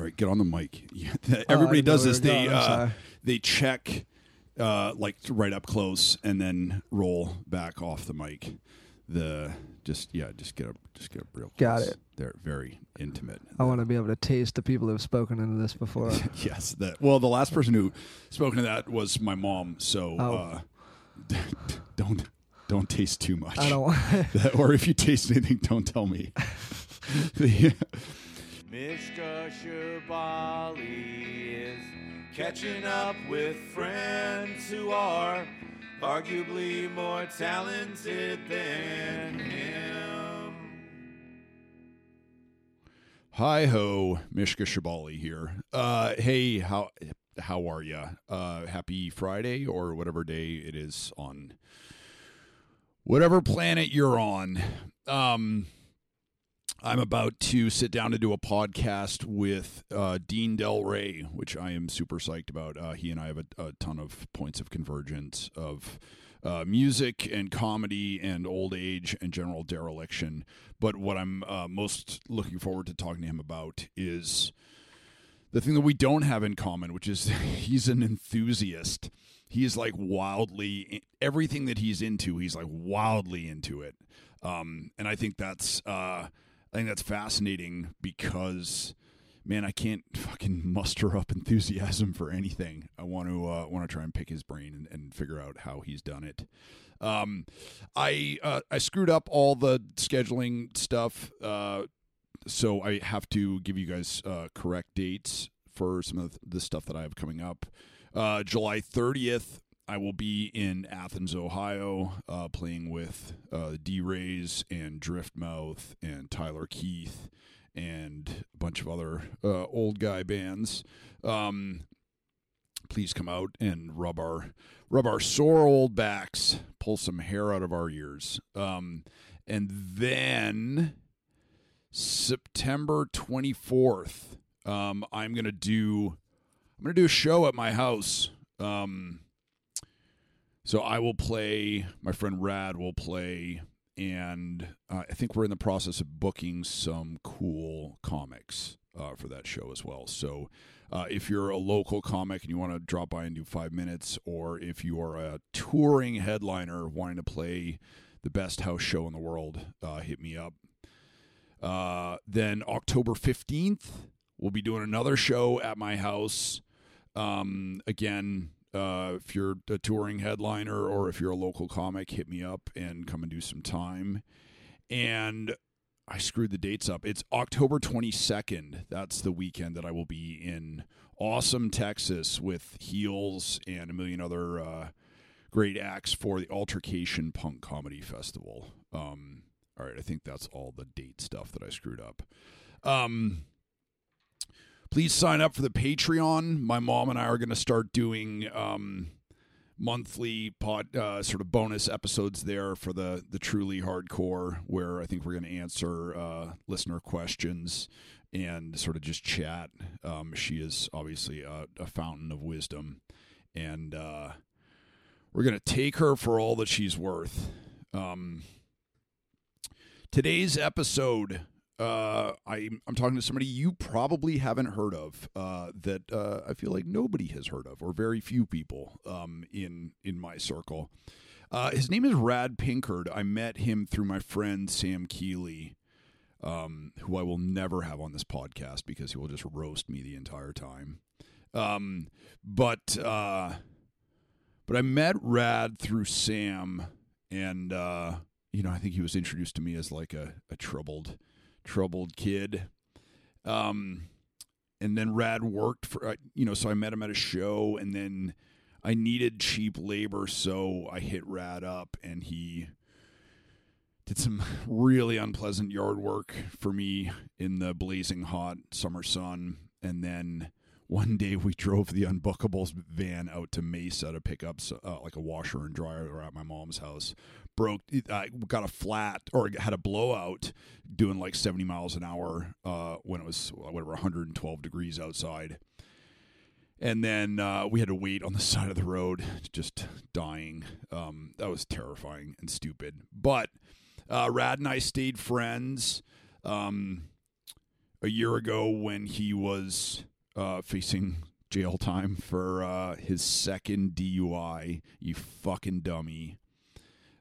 All right, get on the mic. Yeah, Everybody I didn't does this. They going, uh, they check uh, like right up close and then roll back off the mic. The just yeah, just get up, just get up real close. Got it. They're very intimate. I want to be able to taste the people who've spoken into this before. yes. That well, the last person who spoke to that was my mom. So Oh. uh, don't don't taste too much. I don't want. That- or if you taste anything, don't tell me. The- Mishka Shubaly is catching up with friends who are arguably more talented than him. Hi ho, Mishka Shubaly here. Uh, hey, how how are you? Uh, happy Friday or whatever day it is on whatever planet you're on. Um, I'm about to sit down to do a podcast with uh, Dean Delray, which I am super psyched about. Uh, he and I have a, a ton of points of convergence of uh, music and comedy and old age and general dereliction. But what I'm uh, most looking forward to talking to him about is the thing that we don't have in common, which is he's an enthusiast. He's like wildly everything that he's into. He's like wildly into it, um, and I think that's uh, I think that's fascinating because man, I can't fucking muster up enthusiasm for anything. I want to uh, want to try and pick his brain and, and figure out how he's done it. Um, I uh, I screwed up all the scheduling stuff, uh, so I have to give you guys uh, correct dates for some of the stuff that I have coming up. Uh, July thirtieth, I will be in Athens, Ohio, uh, playing with uh, D Rays and Driftmouth and Tyler Keith and a bunch of other uh, old guy bands. Um, please come out and rub our rub our sore old backs, pull some hair out of our ears. Um, and then September 24th, um, I'm to do I'm to do a show at my house. Um, so I will play, my friend Rad will play, and uh, I think we're in the process of booking some cool comics uh, for that show as well. So uh, if you're a local comic and you want to drop by and do five minutes, or if you are a touring headliner wanting to play the best house show in the world, uh, hit me up. Uh, then October 15th, we'll be doing another show at my house. Um, again, uh, if you're a touring headliner or if you're a local comic, hit me up and come and do some time. And I screwed the dates up. It's October 22nd. That's the weekend that I will be in Austin Texas with Heels and a million other uh, great acts for the Altercation Punk Comedy Festival. Um, all right, I think that's all the date stuff that I screwed up. Um, please sign up for the Patreon. My mom and I are going to start doing um, monthly pod, uh, sort of bonus episodes there for the the truly hardcore, where I think we're going to answer uh, listener questions and sort of just chat. Um, she is obviously a, a fountain of wisdom, and uh, we're going to take her for all that she's worth. Um, today's episode uh, I, I'm talking to somebody you probably haven't heard of uh, that uh, I feel like nobody has heard of, or very few people um, in in my circle. Uh, his name is Rad Pinckard. I met him through my friend Sam Keeley, um, who I will never have on this podcast because he will just roast me the entire time. Um, but uh, but I met Rad through Sam, and uh, you know I think he was introduced to me as like a, a troubled troubled kid. Um, and then Rad worked for, uh, you know, so I met him at a show and then I needed cheap labor. So I hit Rad up and he did some really unpleasant yard work for me in the blazing hot summer sun. And then one day we drove the Unbookables van out to Mesa to pick up uh, like a washer and dryer at my mom's house. Broke, uh, got a flat or had a blowout doing like 70 miles an hour uh, when it was whatever 112 degrees outside. And then uh, we had to wait on the side of the road, just dying. Um, that was terrifying and stupid. But uh, Rad and I stayed friends. Um, a year ago when he was uh, facing jail time for uh, his second DUI. You fucking dummy.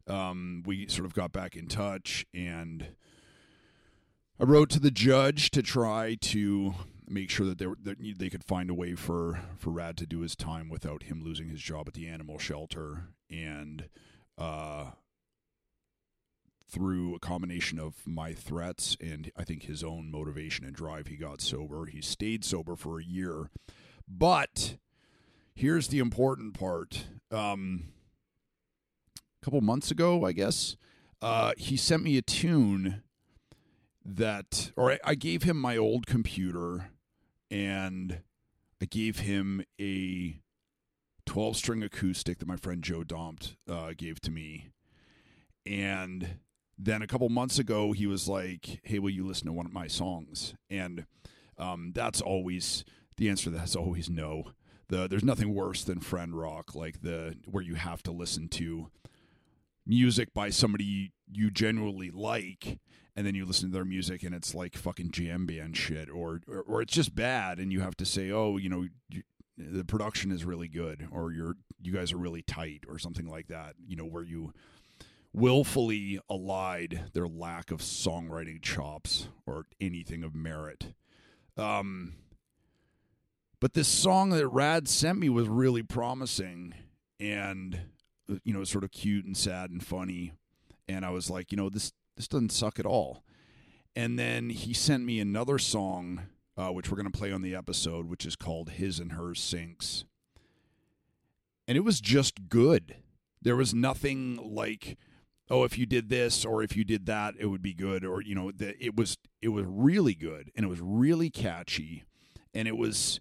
Um, we sort of got back in touch, and I wrote to the judge to try to make sure that they were, that they could find a way for for Rad to do his time without him losing his job at the animal shelter, and uh, through a combination of my threats and I think his own motivation and drive, he got sober. He stayed sober for a year. But here's the important part. Um, a couple months ago, I guess, uh, he sent me a tune that, or I, I gave him my old computer and I gave him a 12 string acoustic that my friend Joe Dompt uh, gave to me. And then a couple months ago, he was like, "Hey, will you listen to one of my songs?" And um, that's always the answer. That's always no. The there's nothing worse than friend rock, like the where you have to listen to music by somebody you genuinely like, and then you listen to their music and it's like fucking jam band shit, or or, or it's just bad, and you have to say, "Oh, you know." You, the production is really good or you're you guys are really tight or something like that you know where you willfully allied their lack of songwriting chops or anything of merit. Um, but this song that Rad sent me was really promising and, you know, sort of cute and sad and funny. And I was like, you know, this this doesn't suck at all. And then he sent me another song, uh, which we're going to play on the episode, which is called His and Hers Sinks. And it was just good. There was nothing like oh if you did this or if you did that it would be good or you know that it was it was really good and it was really catchy and it was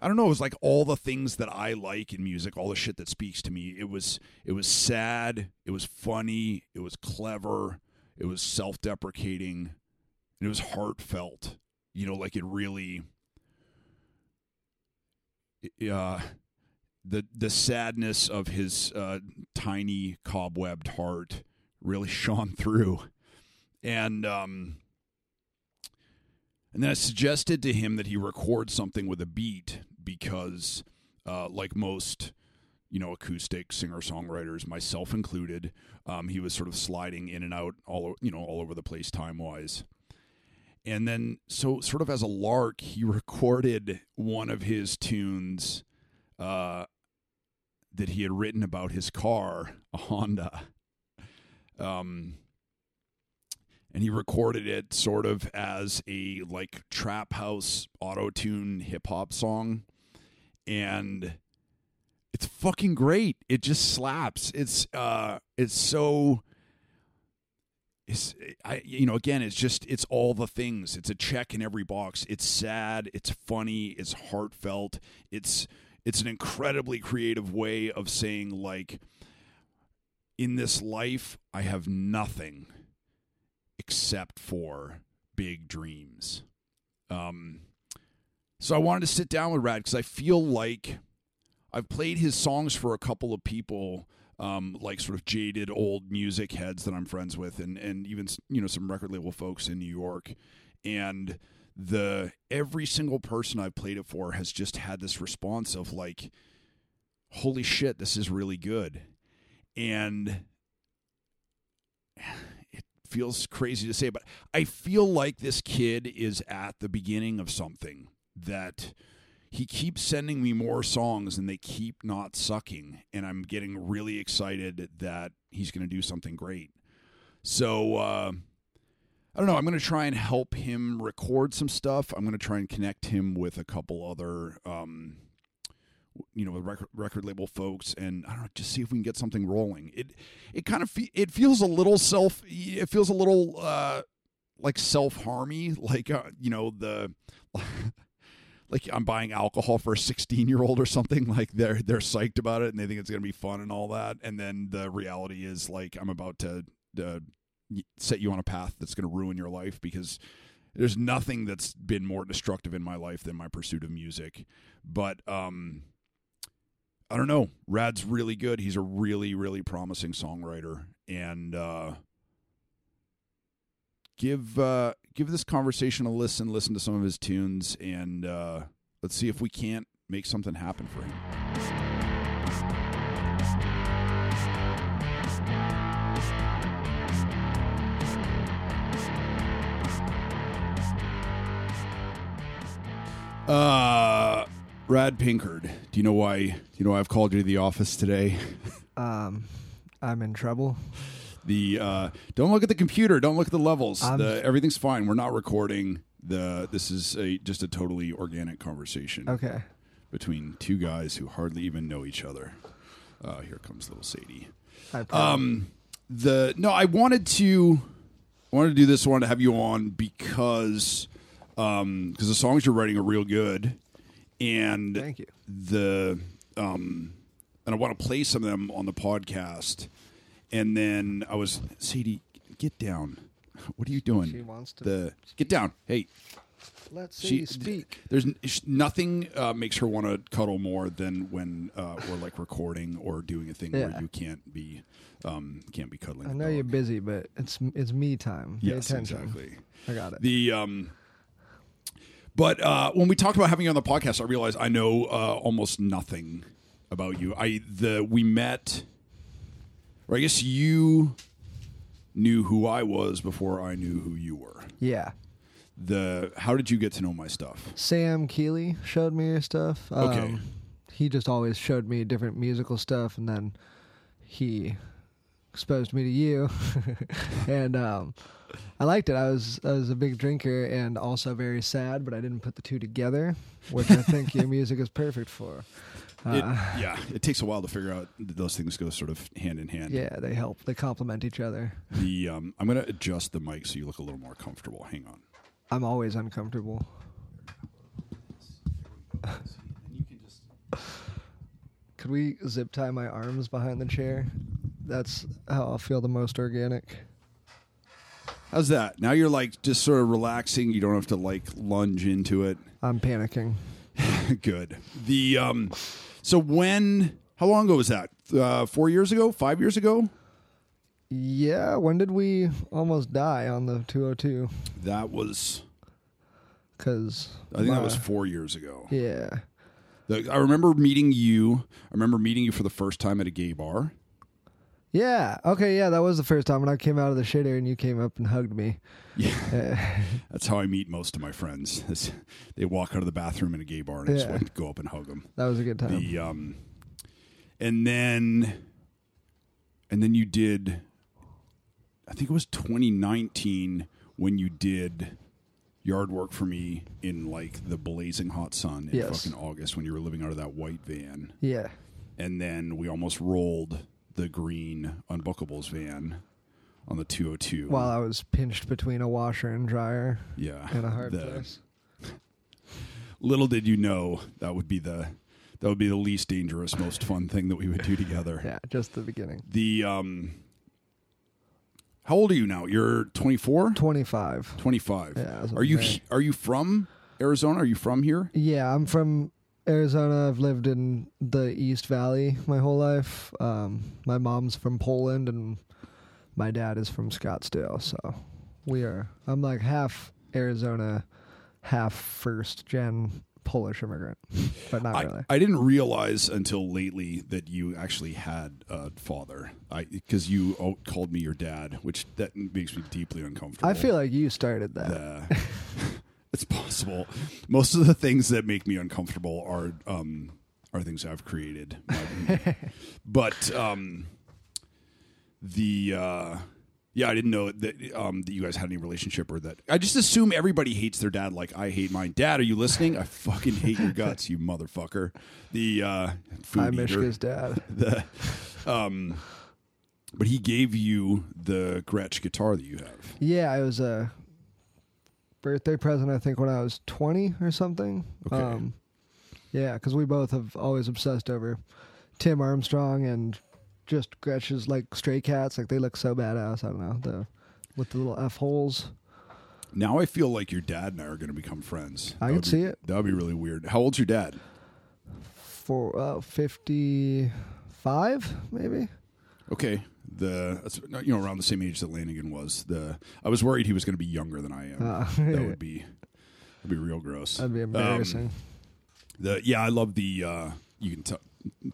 I don't know, it was like all the things that I like in music, all the shit that speaks to me. It was it was sad, it was funny, it was clever, it was self-deprecating, and it was heartfelt. You know, like it really uh the the sadness of his uh, tiny cobwebbed heart really shone through, and um, and then I suggested to him that he record something with a beat because, uh, like most, you know, acoustic singer songwriters, myself included, um, he was sort of sliding in and out all you know all over the place time wise. And then, so sort of as a lark, he recorded one of his tunes uh, that he had written about his car, a Honda. Um, and he recorded it sort of as a like trap house auto tune hip hop song. And it's fucking great. It just slaps. It's uh it's so it's I you know again it's just it's all the things. It's a check in every box. It's sad, it's funny, it's heartfelt. It's it's an incredibly creative way of saying like in this life I have nothing except for big dreams. Um so I wanted to sit down with Rad cuz I feel like I've played his songs for a couple of people um, like sort of jaded old music heads that I'm friends with, and and even you know some record label folks in New York, and the every single person I've played it for has just had this response of like, "Holy shit, this is really good," and it feels crazy to say, but I feel like this kid is at the beginning of something that he keeps sending me more songs and they keep not sucking and i'm getting really excited that he's going to do something great. So uh, i don't know i'm going to try and help him record some stuff. I'm going to try and connect him with a couple other um, you know record, record label folks and i don't know just see if we can get something rolling it it kind of fe- it feels a little self it feels a little uh like self-harmy like uh, you know the like I'm buying alcohol for a 16 year old or something. Like they're they're psyched about it and they think it's gonna be fun and all that. And then the reality is like I'm about to set you on a path that's gonna ruin your life because there's nothing that's been more destructive in my life than my pursuit of music. But um, I don't know. Rad's really good. He's a really really promising songwriter and. uh give uh, give this conversation a listen. Listen to some of his tunes, and uh, let's see if we can't make something happen for him. Uh, Rad Pinckard, do you know why? Do you know why I've called you to the office today? Um, I'm in trouble. The uh, don't look at the computer. Don't look at the levels. I'm- the, everything's fine. We're not recording. The this is a just a totally organic conversation Okay. between two guys who hardly even know each other. Uh, here comes little Sadie. I. Um, the no, I wanted to I wanted to do this. I wanted to have you on because um because the songs you're writing are real good, and Thank you. the um and I want to play some of them on the podcast. And then I was Sadie, get down. What are you doing? She wants to the get down. Hey, Let's she see. Speak. There's nothing uh, makes her want to cuddle more than when uh, we're like recording or doing a thing where you can't be um, can't be cuddling. I know you're busy, but it's it's me time. Yes, exactly. I got it. The um, but uh, when we talked about having you on the podcast, I realized I know uh, almost nothing about you. I the we met, or I guess you knew who I was before I knew who you were. yeah. The how did you get to know my stuff? Sam Keeley showed me your stuff. Um, Okay. He just always showed me different musical stuff, and then he exposed me to you, and um, I liked it. I was I was a big drinker and also very sad, but I didn't put the two together, which I think your music is perfect for. It, Uh, yeah, it takes a while to figure out that those things go sort of hand in hand. yeah, they help. They complement each other. The um, I'm going to adjust the mic so you look a little more comfortable. Hang on. I'm always uncomfortable. Could we zip tie my arms behind the chair? That's how I'll feel the most organic. How's that? Now you're like just sort of relaxing. You don't have to like lunge into it. I'm panicking. Good. The um, so when? How long ago was that? Uh, four years ago? Five years ago? Yeah, when did we almost die on the 202? That was. Because I think that was four years ago. Yeah, The- I remember meeting you. I remember meeting you for the first time at a gay bar. Yeah. Okay, yeah, that was the first time when I came out of the shitter and you came up and hugged me. Yeah, Uh, that's how I meet most of my friends. is They walk out of the bathroom in a gay bar and I just Yeah. to go up and hug them. that was a good time. The um, and then, and then you did. I think it was 2019 when you did yard work for me in like the blazing hot sun in Yes. fucking August when you were living out of that white van, yeah, and then we almost rolled the green unbookables van on the 202. while I was pinched between a washer and dryer yeah, in a hard the- place. Little did you know that would be the that would be the least dangerous, most fun thing that we would do together. Yeah, just the beginning. The um How old are you now? You're 24? 25. 25. Yeah, Are you are you from Arizona? Are you from here? Yeah, I'm from Arizona. I've lived in the East Valley my whole life. Um, my mom's from Poland and my dad is from Scottsdale. So we are, I'm like half Arizona, half first gen Polish immigrant, but not I, really. I didn't realize until lately that you actually had a father. I because you called me your dad, which that makes me deeply uncomfortable. I feel like you started that. Uh, it's possible. Most of the things that make me uncomfortable are um, are things I've created. But um, the uh, yeah, I didn't know that um, that you guys had any relationship or that. I just assume everybody hates their dad like I hate mine. Dad, are you listening? I fucking hate your guts, you motherfucker. The uh, food I'm eater. Mishka's dad. The um, but he gave you the Gretsch guitar that you have. Yeah, it was a birthday present. I think when I was twenty or something. Okay. Um, yeah, because we both have always obsessed over Tim Armstrong and just Gretsch's like Stray Cats. Like they look so badass. I don't know the with the little f holes. Now I feel like your dad and I are going to become friends. I That can be- see it. That would be really weird. How old's your dad? For uh, fifty five maybe. Okay. The you know around the same age that Lanigan was. The I was worried he was going to be younger than I am. Uh, that would be that'd be real gross. That'd be Um, embarrassing. the yeah, I love the. uh You can tell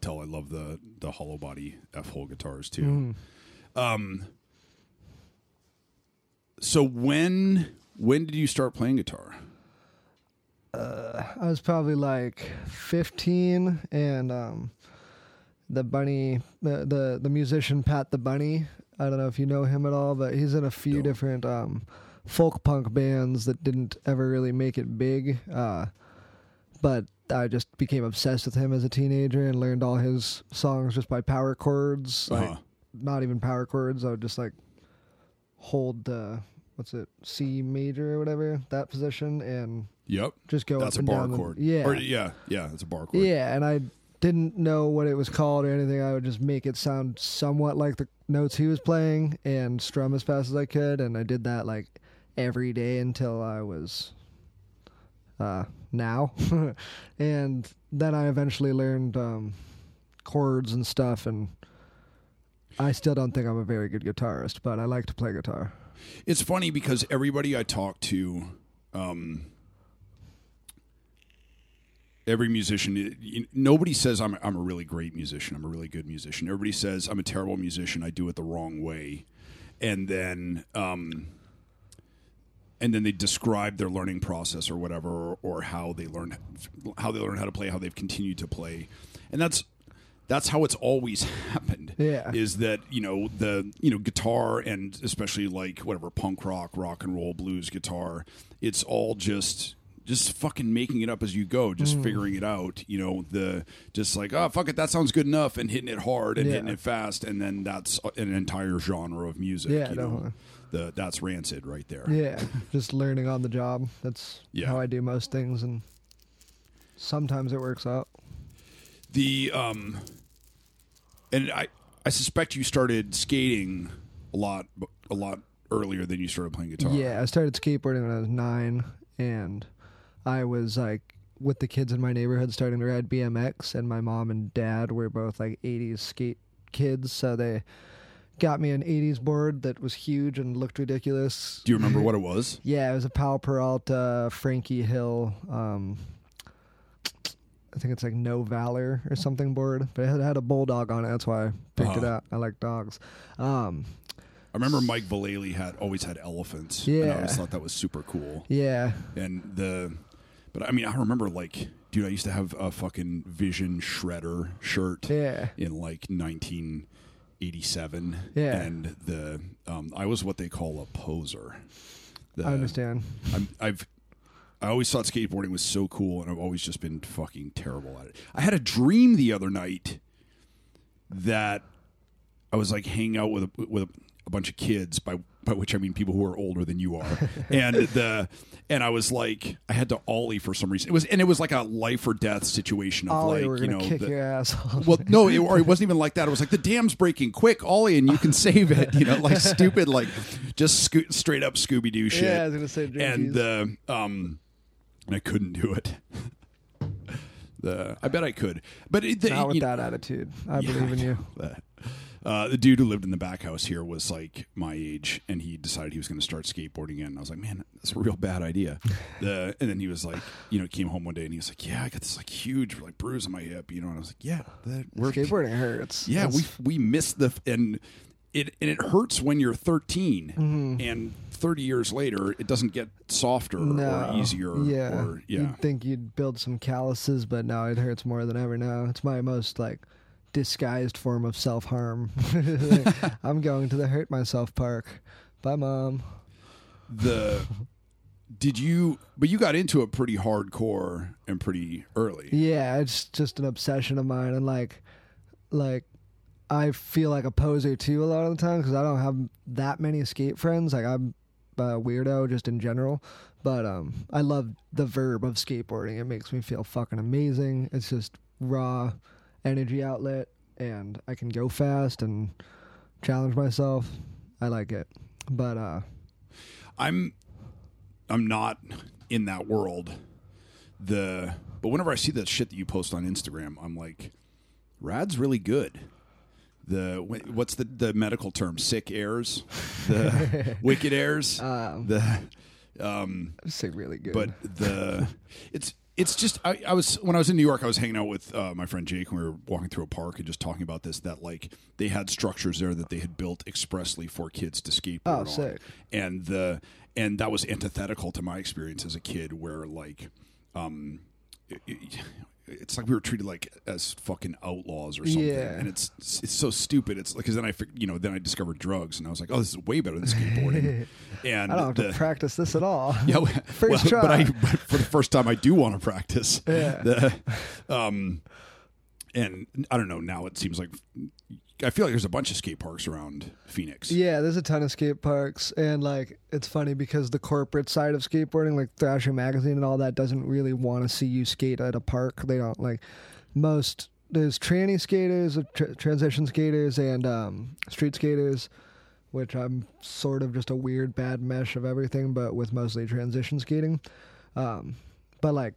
tell I love the the hollow body F hole guitars too. Mm. Um. So when when did you start playing guitar? I was probably like 15, and um, the bunny, the, the the musician Pat the Bunny. I don't know if you know him at all, but he's in a few No. different um, folk punk bands that didn't ever really make it big. Uh, but I just became obsessed with him as a teenager and learned all his songs just by power chords. Uh-huh. not even power chords. I would just like hold the what's it C major or whatever that position and Yep, just go that's up a and bar down the- chord. yeah, or, yeah, yeah, It's a bar chord. yeah, and I didn't know what it was called or anything. I would just make it sound somewhat like the notes he was playing and strum as fast as I could, and I did that like every day until I was uh, now, and then I eventually learned um, chords and stuff, and I still don't think I'm a very good guitarist, but I like to play guitar. It's funny because everybody I talk to, um, every musician, nobody says I'm I'm a really great musician. I'm a really good musician. Everybody says I'm a terrible musician. I do it the wrong way, and then um, and then they describe their learning process or whatever, or, or how they learn how they learn how to play, how they've continued to play, and that's that's how it's always happened Yeah. is that you know the you know guitar and especially like whatever punk rock rock and roll blues guitar it's all just just fucking making it up as you go just Mm. figuring it out you know the just like oh fuck it that sounds good enough and hitting it hard and Yeah. hitting it fast and then that's an entire genre of music Yeah, you know the that's rancid right there Yeah, just learning on the job. That's Yeah. how I do most things, and sometimes it works out. the um and i i suspect you started skating a lot a lot earlier than you started playing guitar Yeah, I started skateboarding when I was nine, and I was like with the kids in my neighborhood starting to ride BMX, and my mom and dad were both like 80s skate kids, so they got me an 80s board that was huge and looked ridiculous. do you remember what it was Yeah, it was a Powell Peralta, Frankie Hill. Um, I think it's like No Valor or something board, but it had, a bulldog on it. That's why I picked it Uh-huh. up. I like dogs. Um, I remember Mike Vallely had always had elephants. and I always thought that was super cool. yeah, And the, but I mean, I remember like, dude, I used to have a fucking Vision Shredder shirt yeah, in like 1987. Yeah. And the, um, I was what they call a poser. The, I understand. I'm, I've, I always thought skateboarding was so cool, and I've always just been fucking terrible at it. I had a dream the other night that I was like hanging out with a, with a bunch of kids, by by which I mean people who are older than you are, and the and I was like I had to ollie for some reason. It was and it was like a life or death situation of Ollie, like you know kick the- your ass. well, no, it, or it wasn't even like that. It was like the dam's breaking, quick, Ollie, and you can save it. You know, like stupid, like just sco- straight up Scooby Doo shit. Yeah, I was gonna say and the um, and I couldn't do it. the I bet I could, but it, the, Not with that attitude. I Yeah, believe in you. know that. Uh, the dude who lived in the back house here was like my age, and he decided he was going to start skateboarding again. And I was like, "Man, that's a real bad idea." the, and then he was like, you know, came home one day and he was like, "Yeah, I got this like huge like bruise on my hip," you know. And I was like, "Yeah, that Skateboarding hurts. yeah, That's- we we missed the and it and it hurts when you're 13 Mm-hmm. and 30 years later it doesn't get softer no. or easier Yeah, or yeah. You'd think you'd build some calluses, but now it hurts more than ever now. It's my most like disguised form of self harm. I'm going to the hurt myself park. Bye, mom. The did you but you got into it pretty hardcore and pretty early. Yeah, it's just an obsession of mine, and like, like, I feel like a poser too a lot of the time because I don't have that many skate friends. Like I'm a weirdo just in general, but um, I love the verb of skateboarding. It makes me feel fucking amazing. It's just raw energy outlet, and I can go fast and challenge myself. I like it, but uh, I'm I'm not in that world. The but whenever I see that shit that you post on Instagram, I'm like, Rad's really good. the what's the the medical term? Sick airs, the wicked airs, Um, the um, like really good. but the it's it's just I, I was when I was in New York I was hanging out with uh, my friend Jake and we were walking through a park and just talking about this that like they had structures there that they had built expressly for kids to skateboard Oh, on. and the and that was antithetical to my experience as a kid where like um it- it- it's like we were treated like as fucking outlaws or something, Yeah. and it's it's so stupid. It's like because then I you know then I discovered drugs and I was like, oh, this is way better than skateboarding. and I don't have the, to practice this at all. yeah, well, First well, But, I, try. but for the first time, I do want to practice. Yeah. The, um, and I don't know. Now it seems like I feel like there's a bunch of skate parks around Phoenix. Yeah, there's a ton of skate parks, and like it's funny because the corporate side of skateboarding, like Thrasher Magazine and all that, doesn't really want to see you skate at a park. They don't like most. There's tranny skaters, uh, tr- transition skaters, and um, street skaters, which I'm sort of just a weird bad mesh of everything, but with mostly transition skating. Um, but like,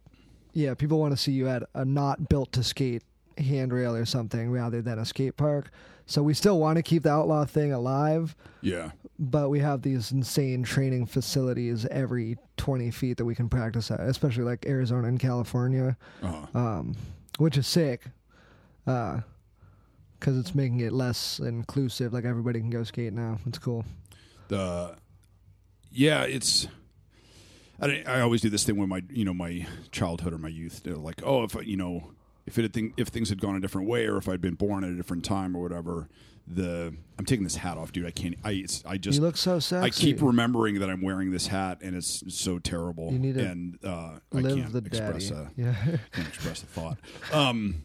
yeah, people want to see you at a not built to skate handrail or something rather than a skate park. So we still want to keep the outlaw thing alive, Yeah. but we have these insane training facilities every 20 feet that we can practice at, especially like Arizona and California, Uh-huh. um, which is sick because it's making it less inclusive. Like everybody can go skate now. It's cool. the yeah it's I, I always do this thing with my you know my childhood or my youth They're like oh if you know if it had if things had gone a different way or if I'd been born at a different time or whatever the I'm taking this hat off dude I can't I it's, I just you look so sexy. I keep remembering that I'm wearing this hat and it's so terrible You need to and uh, I live can't the express daddy. a, Yeah. can't express the thought. Um,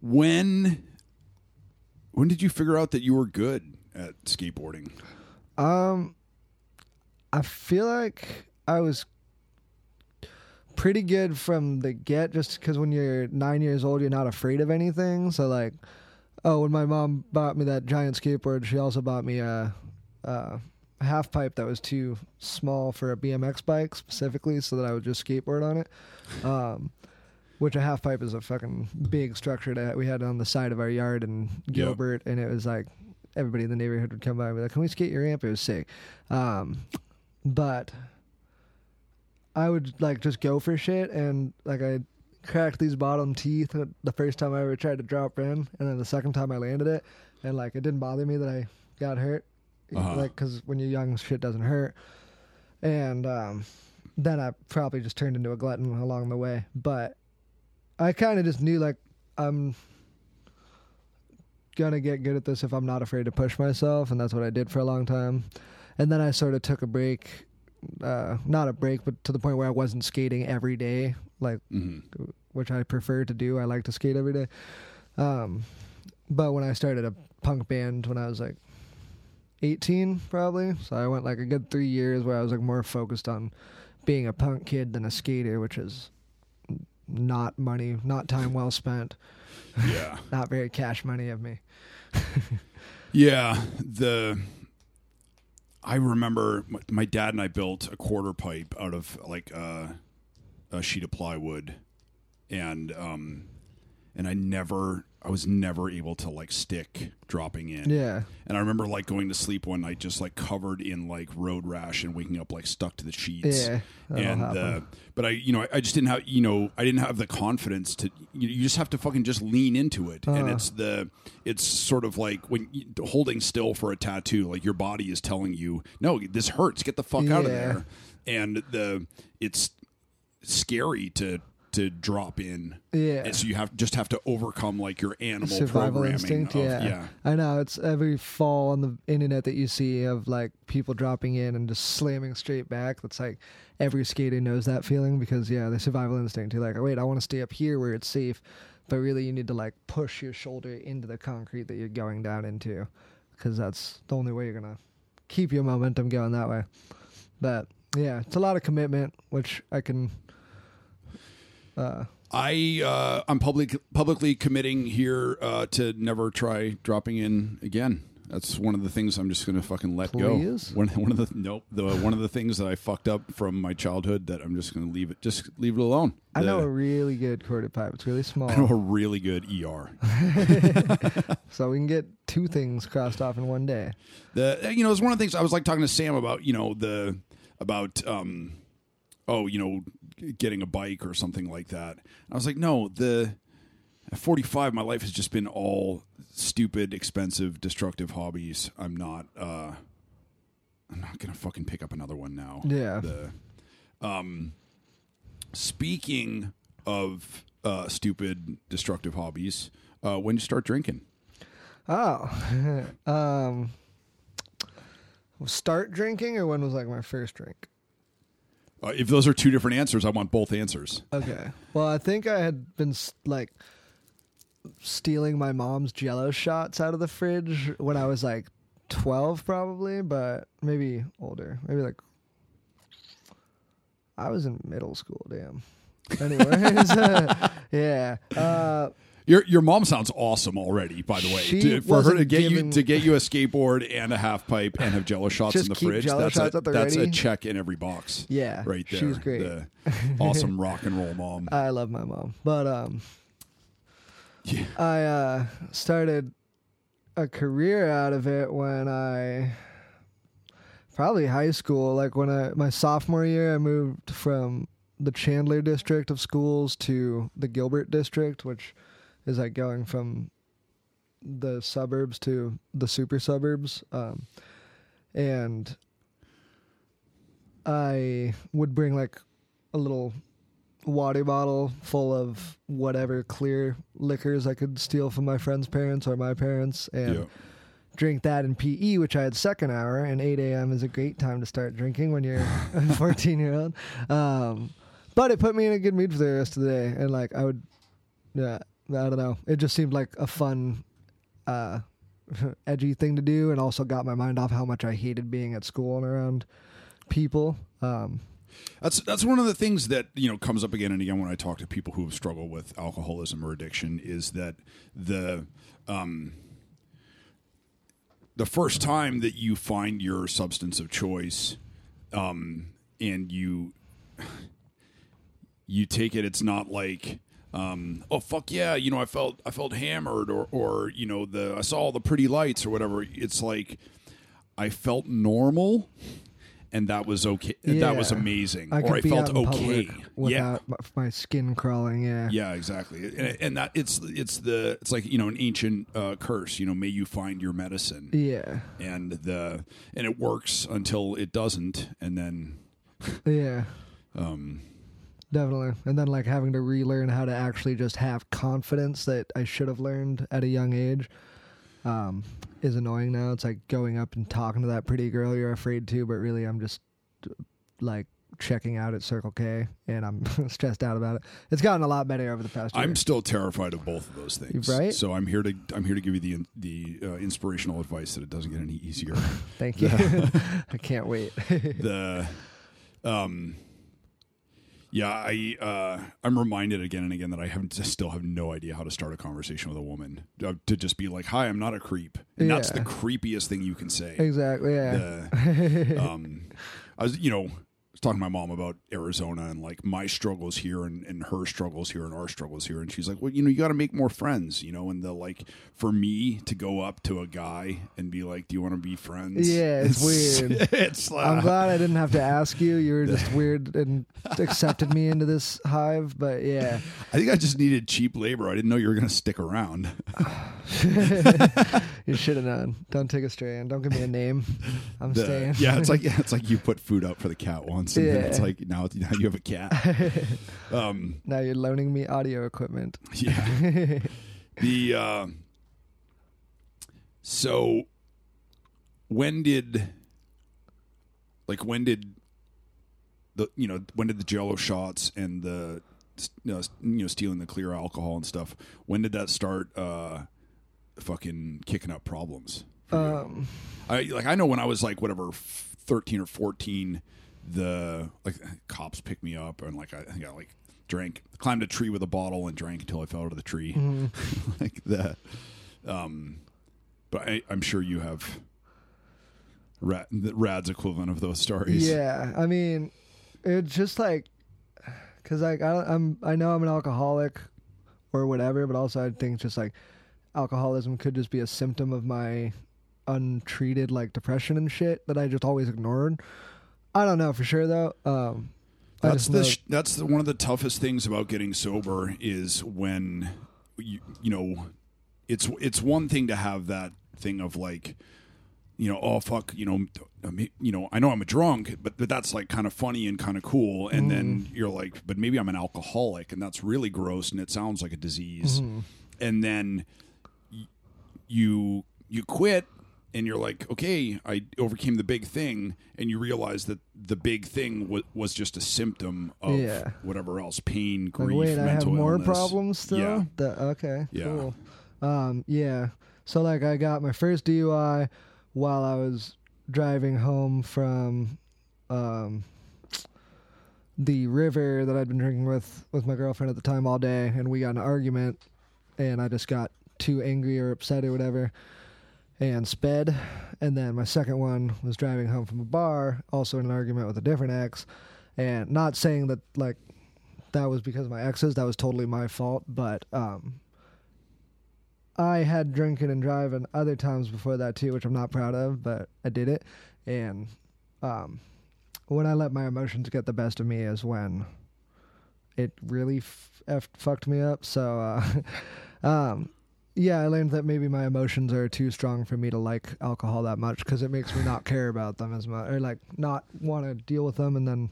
when when did you figure out that you were good at skateboarding? Um, I feel like I was pretty good from the get, just because when you're nine years old, you're not afraid of anything. So like, oh, when my mom bought me that giant skateboard, she also bought me a, a half pipe that was too small for a BMX bike specifically, so that I would just skateboard on it. Um. Which a half pipe is a fucking big structure that we had on the side of our yard in Gilbert, and it was like everybody in the neighborhood would come by and be like, "Can we skate your ramp?" It was sick. Um, but I would like just go for shit, and like I cracked these bottom teeth the first time I ever tried to drop in, and then the second time I landed it, and like it didn't bother me that I got hurt, Uh-huh. like because when you're young, shit doesn't hurt, and um, then I probably just turned into a glutton along the way, but I kind of just knew like I'm gonna get good at this if I'm not afraid to push myself, and that's what I did for a long time. And then I sort of took a break, uh, not a break, but to the point where I wasn't skating every day, like hmm which I prefer to do. I like to skate every day. Um, but when I started a punk band when I was like 18, probably, so I went like a good three years where I was like more focused on being a punk kid than a skater, which is not money, not time well spent, Yeah, not very cash money of me. yeah. The I remember my, my dad and I built a quarter pipe out of like uh, a sheet of plywood, and um, and I never, I was never able to like stick dropping in. Yeah. And I remember like going to sleep one night just like covered in like road rash and waking up like stuck to the sheets. Yeah, and uh, but I, you know, I, I just didn't have, you know, I didn't have the confidence to. You, you just have to fucking just lean into it, and Uh. it's the, it's sort of like when you, holding still for a tattoo, like your body is telling you, no, this hurts, get the fuck out of there, and the, it's scary to to drop in. Yeah. And so you have just have to overcome like your animal survival programming instinct of- yeah. yeah. i know it's every fall on the internet that you see of like people dropping in and just slamming straight back that's like every skater knows that feeling because yeah the survival instinct you're like oh, wait i want to stay up here where it's safe but really you need to like push your shoulder into the concrete that you're going down into because that's the only way you're gonna keep your momentum going that way but yeah it's a lot of commitment which i can uh I uh, I'm public publicly committing here uh, to never try dropping in again. That's one of the things I'm just going to fucking let Please? go. One, one of the nope. The one of the things that I fucked up from my childhood that I'm just going to leave it. Just leave it alone. I know a really good quarter pipe. It's really small, I know a really good ER. so we can get two things crossed off in one day. The you know, it's one of the things I was like talking to Sam about. You know the about um, oh you know, getting a bike or something like that. I was like, no, the at 45, my life has just been all stupid, expensive, destructive hobbies. I'm not. uh I'm not gonna fucking pick up another one now. Yeah. The, um, speaking of uh, stupid, destructive hobbies, uh, when you start drinking? Oh, um, start drinking or when was like my first drink? Uh, if those are two different answers, I want both answers. Okay. Well, I think I had been like stealing my mom's Jello shots out of the fridge when I was like twelve, probably, but maybe older. Maybe like I was in middle school. Damn. Anyways, yeah. Uh, Your your mom sounds awesome already. By the way, To- for her to get you to get you a skateboard and a half pipe and have Jello shots Just in the fridge. That's a, that's a check in every box. yeah. right there. She was great. The awesome rock and roll mom. I love my mom, but um, Yeah. I uh, started a career out of it when I probably high school. Like when I my sophomore year, I moved from the Chandler district of schools to the Gilbert district, which is like going from the suburbs to the super suburbs. Um, and I would bring like a little water bottle full of whatever clear liquors I could steal from my friends' parents or my parents and Yeah. drink that in PE, which I had second hour, and 8 a.m. is a great time to start drinking when you're a 14 year old. Um, but it put me in a good mood for the rest of the day, and like I would, yeah, I don't know, it just seemed like a fun, uh, edgy thing to do, and also got my mind off how much I hated being at school and around people. Um, That's that's one of the things that you know comes up again and again when I talk to people who have struggled with alcoholism or addiction is that the um, the first time that you find your substance of choice um, and you you take it, it's not like um, oh fuck yeah, you know I felt I felt hammered or or you know the I saw all the pretty lights or whatever. It's like I felt normal. And that was okay. That was amazing. I or I felt okay. Yeah, without my, my skin crawling. Yeah. yeah, exactly. And, and that it's it's the it's like you know an ancient uh, curse. You know, may you find your medicine, Yeah. and the and it works until it doesn't, and then Yeah. um, Definitely. And then like having to relearn how to actually just have confidence that I should have learned at a young age um, is annoying now. It's like going up and talking to that pretty girl you're afraid to, but really I'm just like checking out at Circle K and I'm stressed out about it. It's gotten a lot better over the past year. I'm still terrified of both of those things. Right? So I'm here to I'm here to give you the the uh, inspirational advice that it doesn't get any easier. Thank you. I can't wait. the um yeah i uh i'm reminded again and again that i haven't still have no idea how to start a conversation with a woman uh, to just be like hi i'm not a creep and that's the creepiest thing you can say exactly. Yeah. The- um i was you know talking to my mom about Arizona and like my struggles here and, and her struggles here and our struggles here. And she's like, well, you know, you got to make more friends, you know, and the like for me to go up to a guy and be like, do you want to be friends? Yeah, it's weird. It's like, I'm glad I didn't have to ask you. You were just weird and accepted me into this hive. But yeah, I think I just needed cheap labor. I didn't know you were going to stick around. you should have known. Don't take a strand. Don't give me a name. I'm The- staying. yeah, it's like yeah, it's like you put food out for the cat once, and then it's like now, now you have a cat. Um, now you're loaning me audio equipment. yeah. the uh, so when did like when did the you know when did the Jello shots and the you know, you know stealing the clear alcohol and stuff? When did that start? Uh, fucking kicking up problems. Um, I like I know when I was like whatever thirteen or fourteen, the like cops picked me up and like I think I like drank climbed a tree with a bottle and drank until I fell out of the tree. mhm. like the um but I, I'm sure you have Rad, the Rad's equivalent of those stories. Yeah, I mean, it's just like, cause like I, I'm I know I'm an alcoholic, or whatever, but also I think just like alcoholism could just be a symptom of my untreated like depression and shit that I just always ignored. I don't know for sure though. Um, That's the sh- that's the, one of the toughest things about getting sober is when you you know it's it's one thing to have that thing of like you know oh fuck you know I mean, you know I know I'm a drunk but but that's like kind of funny and kind of cool and then Mm. you're like but maybe I'm an alcoholic and that's really gross and it sounds like a disease Mm-hmm. and then y- you you quit and you're like okay i overcame the big thing and you realize that the big thing was, was just a symptom of Yeah. whatever else pain grief, Like, wait, I have more illness. problems still. yeah That- okay. Yeah. Cool. Um, yeah. So like, I got my first DUI while I was driving home from um, the river that I'd been drinking with with my girlfriend at the time all day, and we got in an argument, and I just got too angry or upset or whatever. And sped, and then my second one was driving home from a bar, also in an argument with a different ex, and not saying that like that was because of my exes. That was totally my fault. But um, I had drinking and driving other times before that too, which I'm not proud of, but I did it. And um, when I let my emotions get the best of me is when it really f- f- fucked me up. So, uh, um, yeah, I learned that maybe my emotions are too strong for me to like alcohol that much because it makes me not care about them as much or like not want to deal with them and then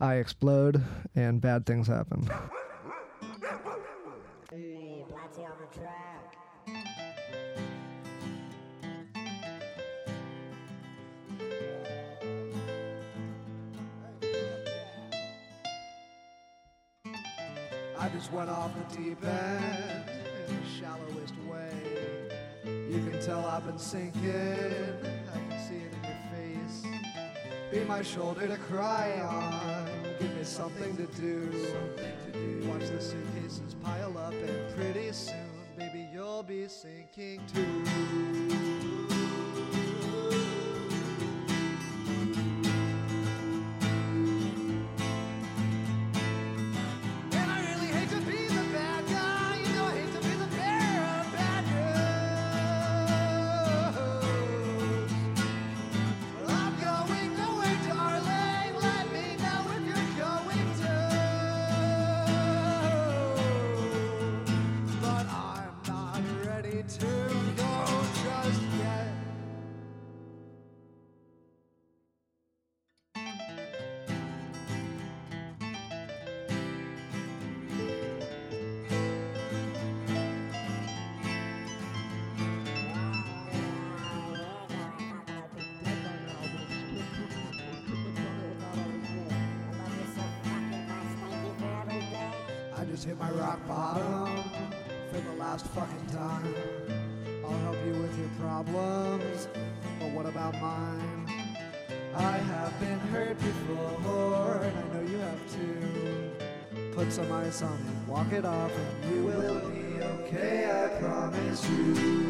I explode and bad things happen. I just went off the deep end You can tell I've been sinking. I can see it in your face. Be my shoulder to cry on. Give me something to do. Watch the suitcases pile up, and pretty soon, baby, you'll be sinking too. Hit my rock bottom for the last fucking time. I'll help you with your problems, but what about mine? I have been hurt before, and I know you have too. Put some ice on it, walk it off, and you will be okay, I promise you.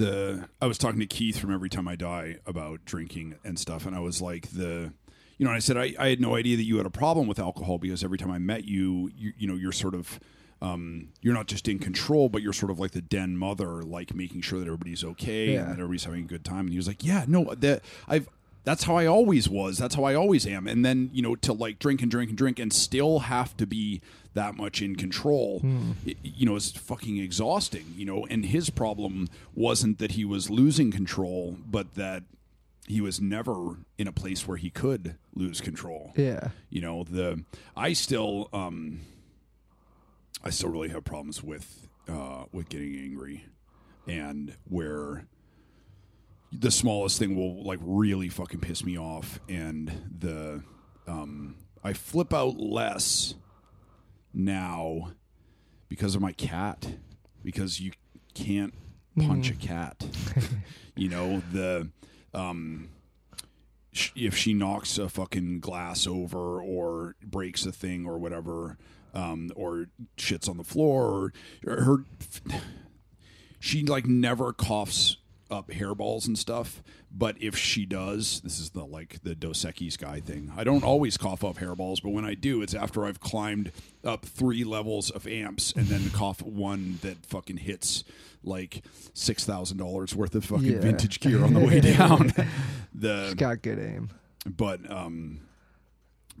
The I was talking to Keith from Every Time I Die about drinking and stuff, and I was like the, you know, and I said I, I had no idea that you had a problem with alcohol because every time I met you, you, you know, you're sort of um, you're not just in control, but you're sort of like the den mother, like making sure that everybody's okay Yeah. and that everybody's having a good time. And he was like, "Yeah, no, that I've." That's how I always was. That's how I always am. And then, you know, to like drink and drink and drink and still have to be that much in control, i- you know, is fucking exhausting, you know. And his problem wasn't that he was losing control, but that he was never in a place where he could lose control Yeah. you know the i still um i still really have problems with uh with getting angry and where the smallest thing will like really fucking piss me off and the um i flip out less now because of my cat because you can't punch a cat. You know the um sh- if she knocks a fucking glass over or breaks a thing or whatever um or shits on the floor or her she like never coughs up hairballs and stuff but if she does this is the like the Dos Equis guy thing i don't always cough up hairballs but when i do it's after i've climbed up three levels of amps and then cough one that fucking hits like six thousand dollars worth of fucking Yeah. vintage gear on the way down the She's got good aim. but um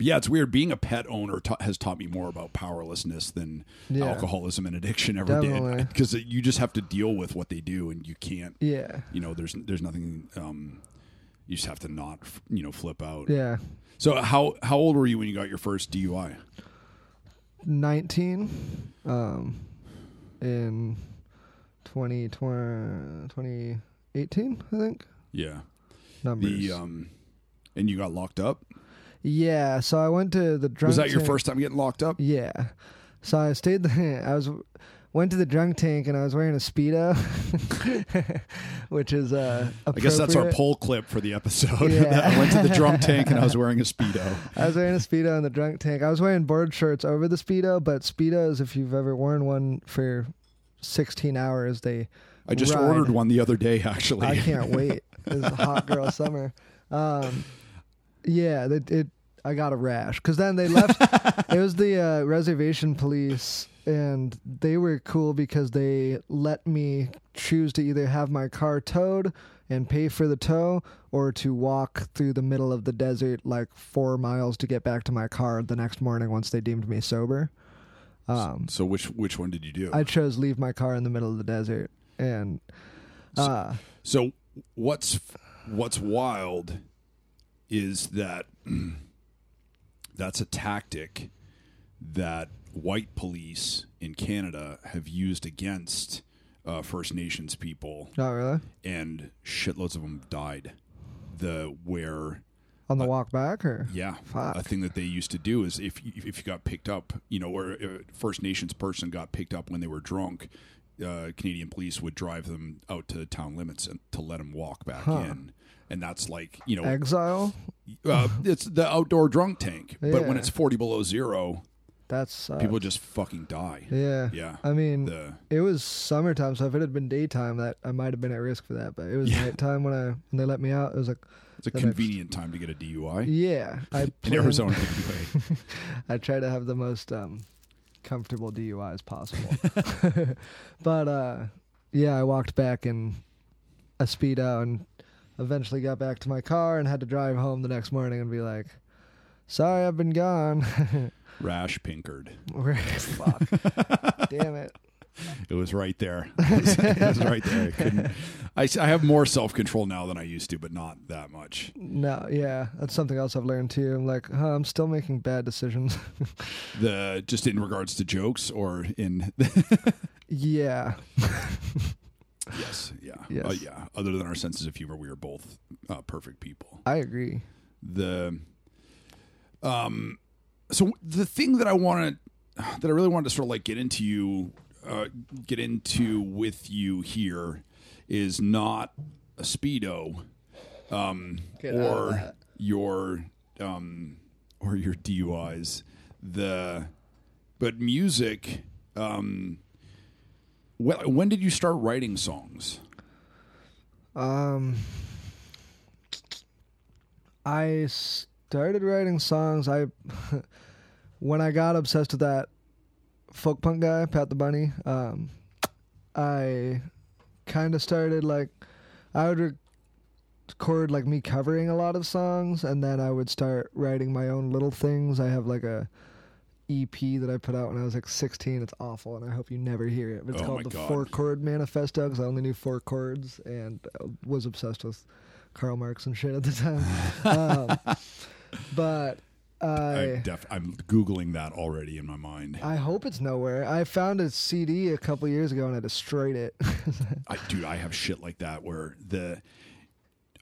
yeah it's weird being a pet owner ta- has taught me more about powerlessness than Yeah. alcoholism and addiction ever Definitely. did because you just have to deal with what they do and you can't Yeah. you know there's there's nothing um you just have to not f- you know flip out Yeah. so how how old were you when you got your first dui 19 um in 2020, 2018 i think yeah numbers the um and you got locked up yeah so i went to the drunk was that your tank- first time getting locked up yeah so i stayed there i was went to the drunk tank and i was wearing a speedo which is uh I guess that's our poll clip for the episode. Yeah. I went to the drunk tank and I was wearing a speedo. I was wearing a speedo in the drunk tank. I was wearing board shorts over the speedo, but speedos, if you've ever worn one for 16 hours, they I just Ride. ordered one the other day, actually. I can't wait. It's a hot girl summer. Um, yeah, it, it. I got a rash because then they left. it was the uh, reservation police, and they were cool because they let me choose to either have my car towed and pay for the tow, or to walk through the middle of the desert like four miles to get back to my car the next morning once they deemed me sober. Um, so which which one did you do? I chose leave my car in the middle of the desert, and uh, so what's what's wild is that that's a tactic that white police in Canada have used against uh, First Nations people, not really and shitloads of them died. The where on the walk back, or Yeah, Fuck. a thing that they used to do is if you, if you got picked up, you know, or a First Nations person got picked up when they were drunk, uh, Canadian police would drive them out to town limits and to let them walk back Huh. in, and that's like you know, exile. uh, it's the outdoor drunk tank. But when it's forty below zero, That's people just fucking die. Yeah. Yeah, I mean, the it was summertime, so if it had been daytime, that I might have been at risk for that. But it was Yeah. nighttime when I when they let me out. It was like, it's a convenient time to get a DUI yeah, I in planned- Arizona anyway. I try to have the most um, comfortable DUI as possible. but uh, yeah, I walked back in a speedo and eventually got back to my car and had to drive home the next morning and be like, "Sorry, I've been gone." Rash Pinckard. We're- Fuck. Damn it. It was right there. It was, it was right there. I. I, I have more self control now than I used to, but not that much. No, yeah, that's something else I've learned too. I'm like, huh, I'm still making bad decisions. The just in regards to jokes or in yeah, yes, yeah, Yes. Uh, yeah. Other than our senses of humor, we are both uh, perfect people. I agree. The um, so the thing that I wanted, that I really wanted to sort of like get into you, uh, get into with you here, is not a speedo, um, Get or your um, or your DUIs. The but music. Um, when, did you start writing songs? Um, I started writing songs, I when I got obsessed with that folk punk guy, Pat the Bunny, um, I kind of started like I would re- record like me covering a lot of songs, and then I would start writing my own little things. I have like a EP that I put out when I was like 16. It's awful, and I hope you never hear it. But it's Oh called the God. Four Chord Manifesto because I only knew four chords and was obsessed with Karl Marx and shit at the time. um, but I I. def- I'm googling that already in my mind. I hope it's nowhere. I found a CD a couple years ago and I destroyed it. I, dude, I have shit like that where the.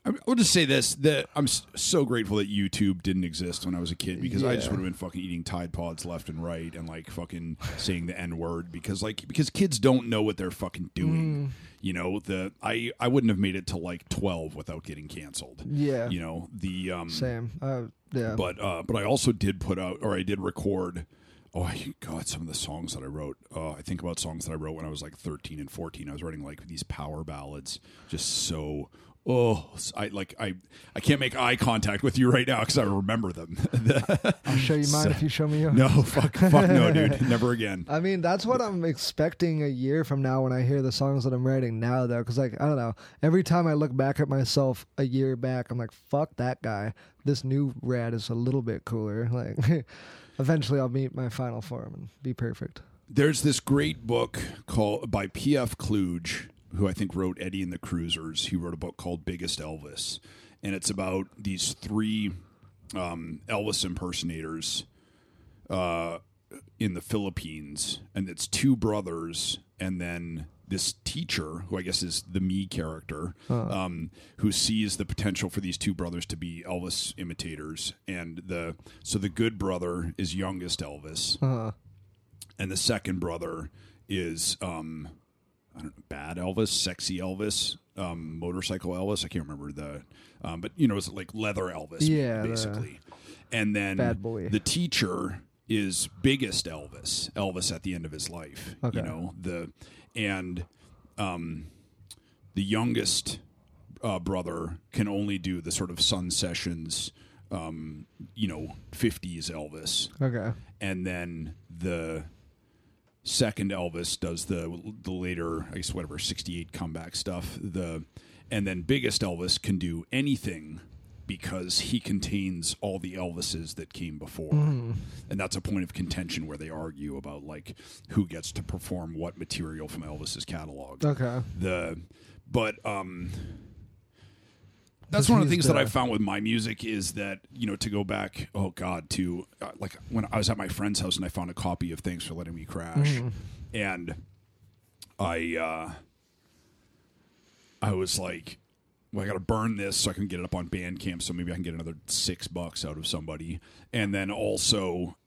I will just say this: that I'm so grateful that YouTube didn't exist when I was a kid because I just would have been fucking eating Tide Pods left and right and like fucking saying the N word because like because kids don't know what they're fucking doing. Mm. You know the I I wouldn't have made it to like 12 without getting canceled. yeah. You know the um Same. Uh, yeah. but uh, but I also did put out or I did record. Oh I, God! Some of the songs that I wrote. Uh, I think about songs that I wrote when I was like thirteen and fourteen. I was writing like these power ballads, just so. Oh, I like I I can't make eye contact with you right now because I remember them. I'll show you mine So- if you show me yours. no, fuck, fuck, no, dude, never again. I mean, that's what I'm expecting a year from now when I hear the songs that I'm writing now, though. Because, like, I don't know. Every time I look back at myself a year back, I'm like, fuck that guy. This new rad is a little bit cooler. Like, eventually I'll meet my final form and be perfect. There's this great book called by P.F. Kluge, who I think wrote Eddie and the Cruisers. He wrote a book called Biggest Elvis, and it's about these three um, Elvis impersonators uh, in the Philippines, and it's two brothers, and then this teacher, who I guess is the me character, um, who sees the potential for these two brothers to be Elvis imitators, and the so the good brother is youngest Elvis, Uh, and the second brother is um I don't know, bad Elvis, sexy Elvis, um, motorcycle Elvis. I can't remember the, um, but you know, it's like leather Elvis, Yeah, the- basically. And then Bad boy. the teacher is biggest Elvis, Elvis at the end of his life. Okay. You know the, and um, the youngest uh, brother can only do the sort of Sun Sessions, um, you know, fifties Elvis okay. and then the second Elvis does the the later, I guess whatever, sixty eight comeback stuff. The and then biggest Elvis can do anything because he contains all the Elvises that came before, and that's a point of contention where they argue about like who gets to perform what material from Elvis's catalog Okay. the but um that's one of the things that I've found with my music is that you know to go back oh god to uh, like when I was at my friend's house and I found a copy of Thanks for Letting Me Crash and I uh I was like well, I got to burn this so I can get it up on Bandcamp, so maybe I can get another six bucks out of somebody. And then also,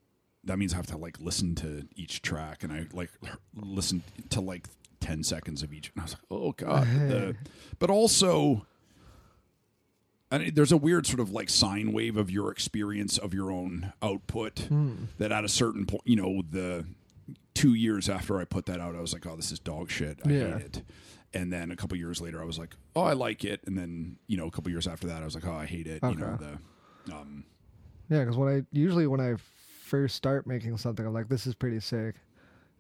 that means I have to like listen to each track, and I like listen to like ten seconds of each. And I was like, oh god. The, but also, and there's a weird sort of like sine wave of your experience of your own output. That at a certain point, you know, the two years after I put that out, I was like, oh, this is dog shit. I Yeah. hate it. And then a couple years later, I was like, oh, I like it. And then you know, a couple years after that, I was like, oh, I hate it. You know, Okay. the um, Yeah, because when I usually when I first start making something, I'm like, this is pretty sick,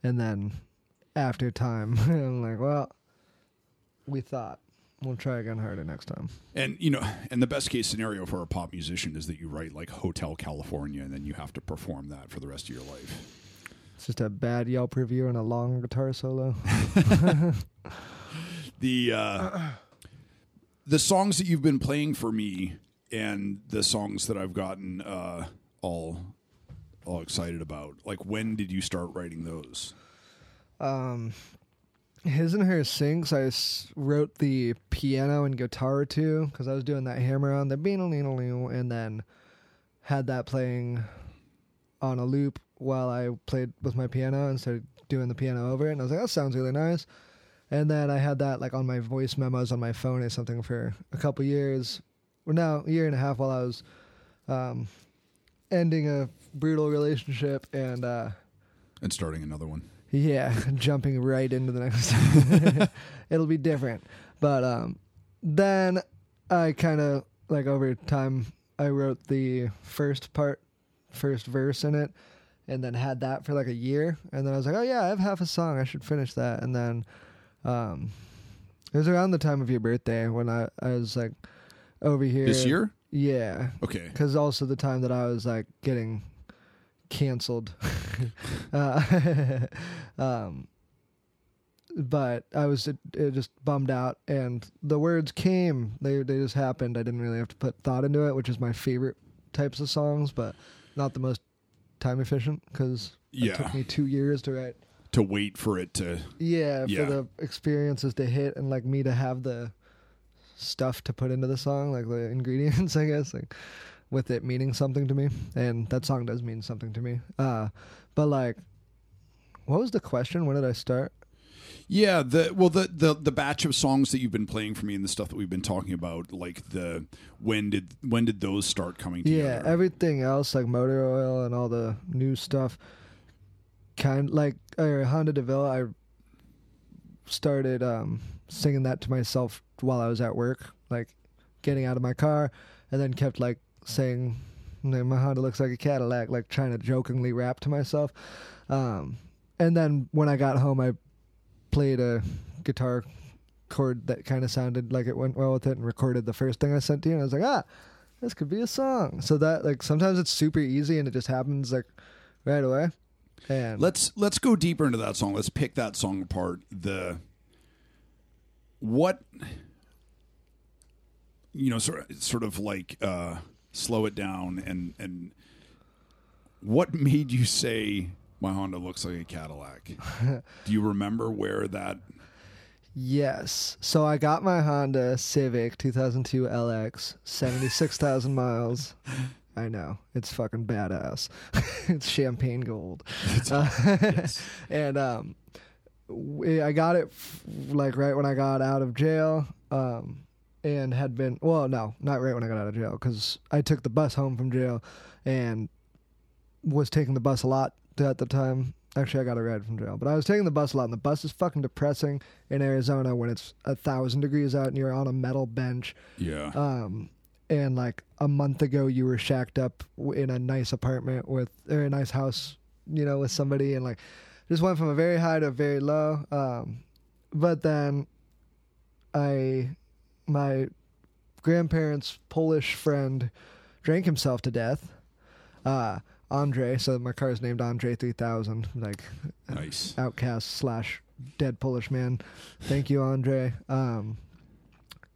and then after time, I'm like, well, we thought we'll try again harder next time. And you know, and the best case scenario for a pop musician is that you write like Hotel California, and then you have to perform that for the rest of your life. It's just a bad Yelp review and a long guitar solo. The uh, the songs that you've been playing for me, and the songs that I've gotten uh, all all excited about. Like, when did you start writing those? Um, his and her sinks. I wrote the piano and guitar to because I was doing that hammer on the and then had that playing on a loop while I played with my piano and started doing the piano over it. And I was like, that sounds really nice. And then I had that like on my voice memos on my phone or something for a couple years. Well, now a year and a half while I was um, ending a brutal relationship and. Uh, And starting another one. Yeah, jumping right into the next. It'll be different, but um, then I kind of like over time I wrote the first part, first verse in it, and then had that for like a year. And then I was like, oh yeah, I have half a song. I should finish that. And then, um, it was around the time of your birthday when I I was like over here This year? Yeah, Okay. because also the time that I was like getting canceled. uh, um, but I was it, it just bummed out, and the words came. They they just happened. I didn't really have to put thought into it, which is my favorite types of songs, but not the most time efficient because yeah. it took me two years to write. To wait for it to. Yeah, Yeah. for the experiences to hit and like me to have the stuff to put into the song, like the ingredients, I guess, like with it meaning something to me. And that song does mean something to me. Uh but like what was the question? When did I start? Yeah, the well the, the the batch of songs that you've been playing for me and the stuff that we've been talking about, like the when did when did those start coming together? Yeah, everything else like motor oil and all the new stuff kind like or Honda DeVille I started um singing that to myself while I was at work, like getting out of my car and then kept like saying my Honda looks like a Cadillac, like trying to jokingly rap to myself. Um and then when I got home I played a guitar chord that kind of sounded like it went well with it and recorded the first thing I sent to you and I was like, "Ah, this could be a song. So that like sometimes it's super easy and it just happens like right away. And Let's let's go deeper into that song. Let's pick that song apart. The what you know, sort of, sort of like uh, slow it down and and what made you say my Honda looks like a Cadillac? Do you remember where that? yes. So I got my Honda Civic 2002 LX, 76,000 miles. I know. It's fucking badass. it's champagne gold. Uh, and um I got it f- like right when I got out of jail. Um and had been well, no, not right when I got out of jail cuz I took the bus home from jail and was taking the bus a lot at the time. Actually, I got a ride from jail, but I was taking the bus a lot, and the bus is fucking depressing in Arizona when it's a thousand degrees out and you're on a metal bench. Yeah. Um, and like a month ago, you were shacked up in a nice apartment with or a nice house, you know, with somebody, and like just went from a very high to a very low. Um, but then I, my grandparents' Polish friend, drank himself to death. Uh, Andre, so my car is named Andre 3000, like nice. OutKast slash dead Polish man. Thank you, Andre. Um,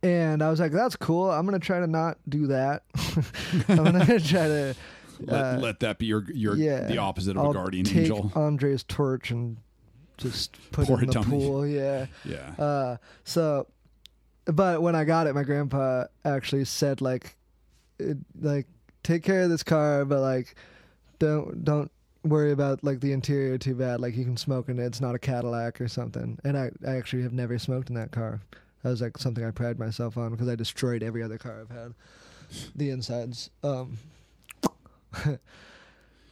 and I was like, that's cool. I'm gonna try to not do that. I'm gonna try to. Let, uh, let that be your your yeah, the opposite of I'll a guardian take angel. Andre's torch and just put Pour it in it the down the- pool. Yeah. Yeah. Uh, so, but when I got it, my grandpa actually said like, it, like take care of this car, but like, don't don't worry about like the interior too bad. Like you can smoke in it. It's not a Cadillac or something. And I I actually have never smoked in that car. That was like something I pride myself on because I destroyed every other car I've had. The insides. Um.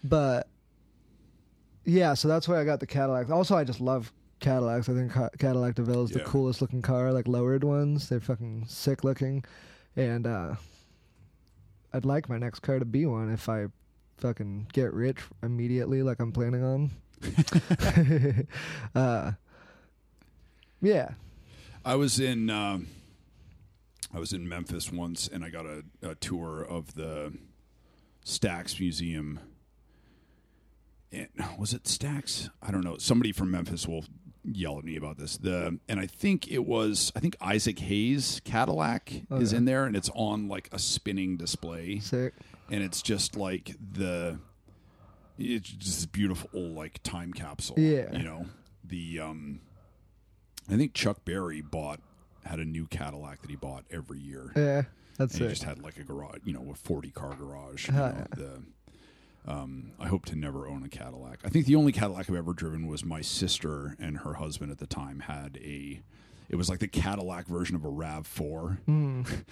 but yeah, so that's why I got the Cadillac. Also, I just love Cadillacs. I think Ca- Cadillac DeVille is the Yeah. coolest looking car, like lowered ones. They're fucking sick looking, and uh, I'd like my next car to be one if I fucking get rich immediately, like I'm planning on. uh, yeah, I was in um, I was in Memphis once, and I got a, a tour of the Stax Museum. And, was it Stax? I don't know. Somebody from Memphis will yell at me about this. The and I think it was I think Isaac Hayes Cadillac is in there, and it's on like a spinning display, sick. and it's just like the it's just beautiful like time capsule. Yeah. you know the um. I think Chuck Berry bought had a new Cadillac that he bought every year. Yeah, that's and he it. just had like a garage, you know, a forty car garage. You know, the, um, I hope to never own a Cadillac. I think the only Cadillac I've ever driven was my sister and her husband at the time had a. It was like the Cadillac version of a Rav Four, Mm. and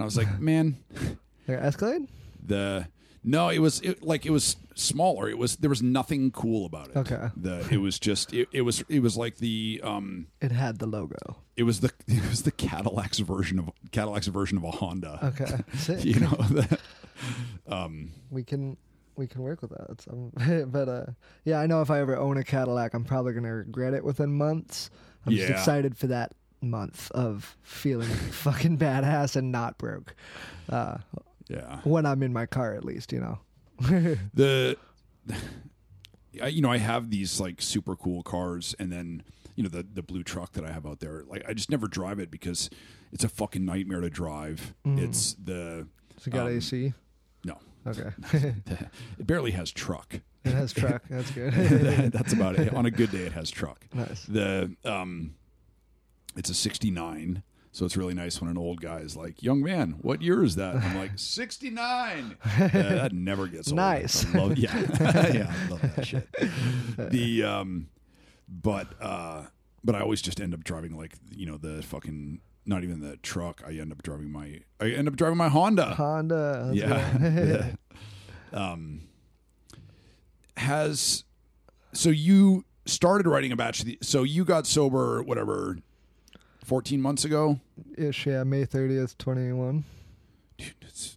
I was like, man, Like Escalade? the no, it was it, like it was smaller. It was there was nothing cool about it. Okay. the it was just it, it was it was like the um It had the logo. it was the it was the Cadillac's version of Cadillac's version of a Honda. Okay, sick. You know, the, Um, we can we can work with that. Um, but uh, yeah, I know if I ever own a Cadillac, I'm probably gonna regret it within months. I'm just excited for that month of feeling fucking badass and not broke. Uh, yeah. when I'm in my car, at least, you know. the I, you know i have these like super cool cars and then you know the the blue truck that i have out there like i just never drive it because it's a fucking nightmare to drive it's the So it got Um, AC. Okay, it barely has truck. It has truck. That's good. that's about it. On a good day it has truck. Nice. the um it's a 69 so it's really nice when an old guy is like young man what year is that? I'm like 69 Uh, that never gets old. Nice. I love, yeah. Yeah i love that shit. The um but uh but i always just end up driving like you know the fucking not even the truck i end up driving my i end up driving my honda Honda. yeah. yeah. Um, has so you started writing a batch. Of the, so you got sober, whatever, fourteen months ago. Ish, yeah, May 30th, 21. Dude, it's,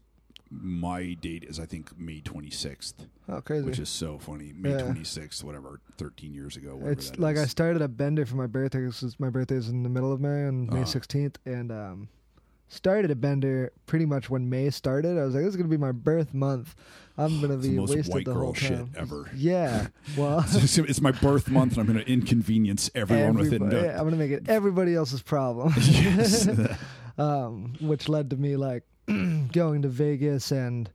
my date is I think May twenty sixth, Oh, crazy. which is so funny. May Yeah. twenty sixth, whatever, thirteen years ago. it's like I started a bender for my birthday. Is my birthday is in the middle of May on May Uh-huh. 16th, and um, started a bender pretty much when May started. I was like, this is gonna be my birth month. I'm gonna It's be the most wasted white the girl whole shit ever. Yeah, well, it's, it's my birth month, and I'm going to inconvenience everyone within. everybody- the- I'm gonna make it everybody else's problem. yes. um, which led to me like going to Vegas, and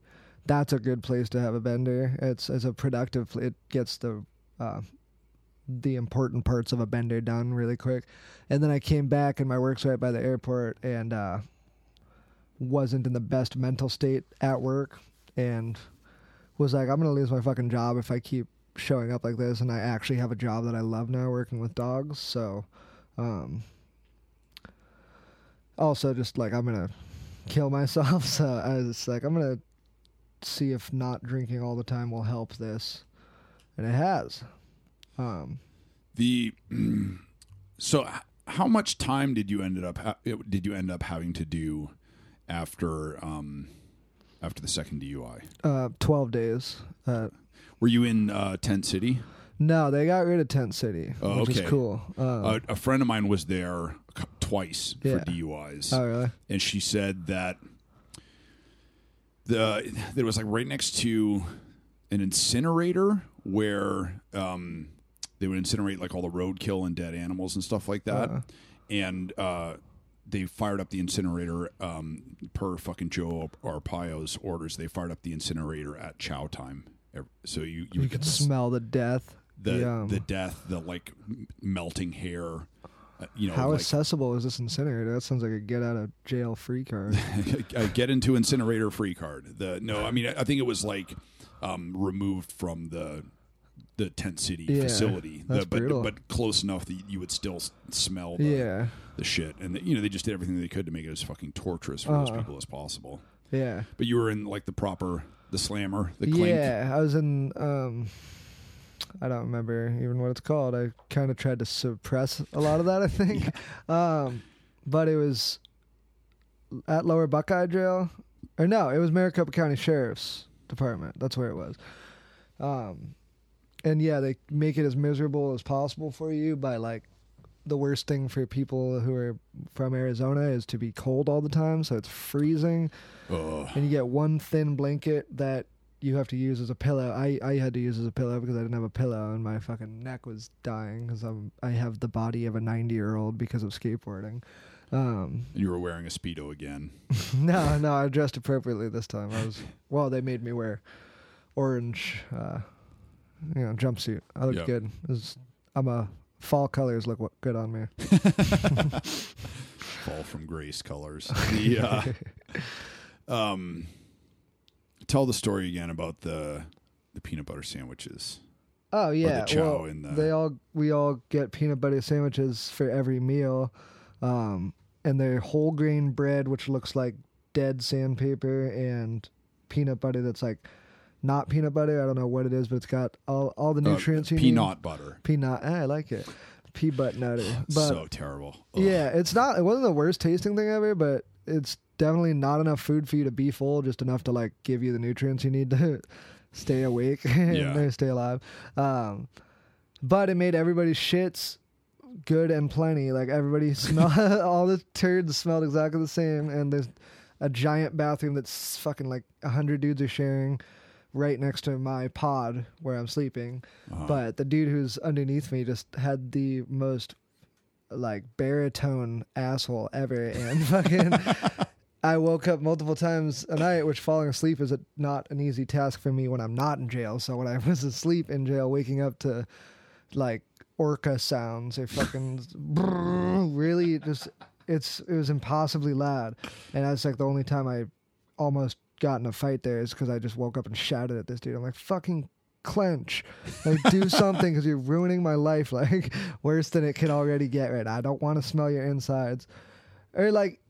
that's a good place to have a bender. It's it's a productive. It gets the uh, the important parts of a bender done really quick. And then I came back, and my work's right by the airport, and uh, wasn't in the best mental state at work, and was like, I'm gonna lose my fucking job if I keep showing up like this. And I actually have a job that I love now, working with dogs. So. Um, also just like I'm gonna kill myself. So I was like I'm gonna see if not drinking all the time will help this, and it has. Um, The so how much time did you ended up did you end up having to do after um after the second DUI? uh, twelve days. Uh, Were you in uh, Tent City? no, they got rid of Tent City, Oh, which okay. is cool. Uh, a friend of mine was there twice Yeah. for DUIs, oh really? and she said that the that it was like right next to an incinerator where um, they would incinerate like all the roadkill and dead animals and stuff like that, Uh. and uh, they fired up the incinerator um, per fucking Joe Arpaio's orders. They fired up the incinerator at chow time, Ev- so you you, You would can smell the death. the Yum. the death, the like m- melting hair. Uh, you know, How like, accessible is this incinerator? That sounds like a get out of jail free card. uh, get into incinerator free card. The no, I mean I think it was like um, removed from the the tent city Yeah, facility, the, but brutal. but close enough that you would still smell the, yeah, the shit, and you know they just did everything they could to make it as fucking torturous for those Uh. people as possible. yeah. But you were in like the proper the slammer, the clink. Yeah, I was in. Um, I don't remember even what it's called. I kind of tried to suppress a lot of that. I think, um, but it was at Lower Buckeye Jail, or no, it was Maricopa County Sheriff's Department. That's where it was. Um, and yeah, they make it as miserable as possible for you by like the worst thing for people who are from Arizona is to be cold all the time, so it's freezing and you get one thin blanket that you have to use as a pillow. I, I had to use as a pillow because I didn't have a pillow and my fucking neck was dying because I'm I have the body of a 90 year old because of skateboarding. Um, you were wearing a speedo again. no, no, I dressed appropriately this time. I was well. They made me wear orange, uh, you know, jumpsuit. I looked Yep. good. Was, I'm a fall colors look wa- good on me. Fall from grace colors. The uh, um, tell the story again about the the peanut butter sandwiches. Oh yeah, well, the- they all we all get peanut butter sandwiches for every meal, um, and they're whole grain bread, which looks like dead sandpaper, and peanut butter that's like not peanut butter. I don't know what it is, but it's got all all the Uh, nutrients you need. peanut butter. Peanut, eh, I like it. Pea butt nutter, but so terrible. Ugh. yeah, it's not. It wasn't the worst tasting thing ever, but it's definitely not enough food for you to be full, just enough to like give you the nutrients you need to stay awake and Yeah. stay alive. Um, but it made everybody's shits good and plenty. Like everybody smell all the turds smelled exactly the same, and there's a giant bathroom that's fucking like a hundred dudes are sharing right next to my pod where I'm sleeping. Uh-huh. But the dude who's underneath me just had the most like baritone asshole ever, and fucking. I woke up multiple times a night, which falling asleep is a, not an easy task for me when I'm not in jail. So when I was asleep in jail, waking up to like orca sounds or fucking really just it's it was impossibly loud, and that's like the only time I almost got in a fight there is because I just woke up and shouted at this dude. I'm like fucking clench, like do something because you're ruining my life like worse than it can already get right now. I don't want to smell your insides, or like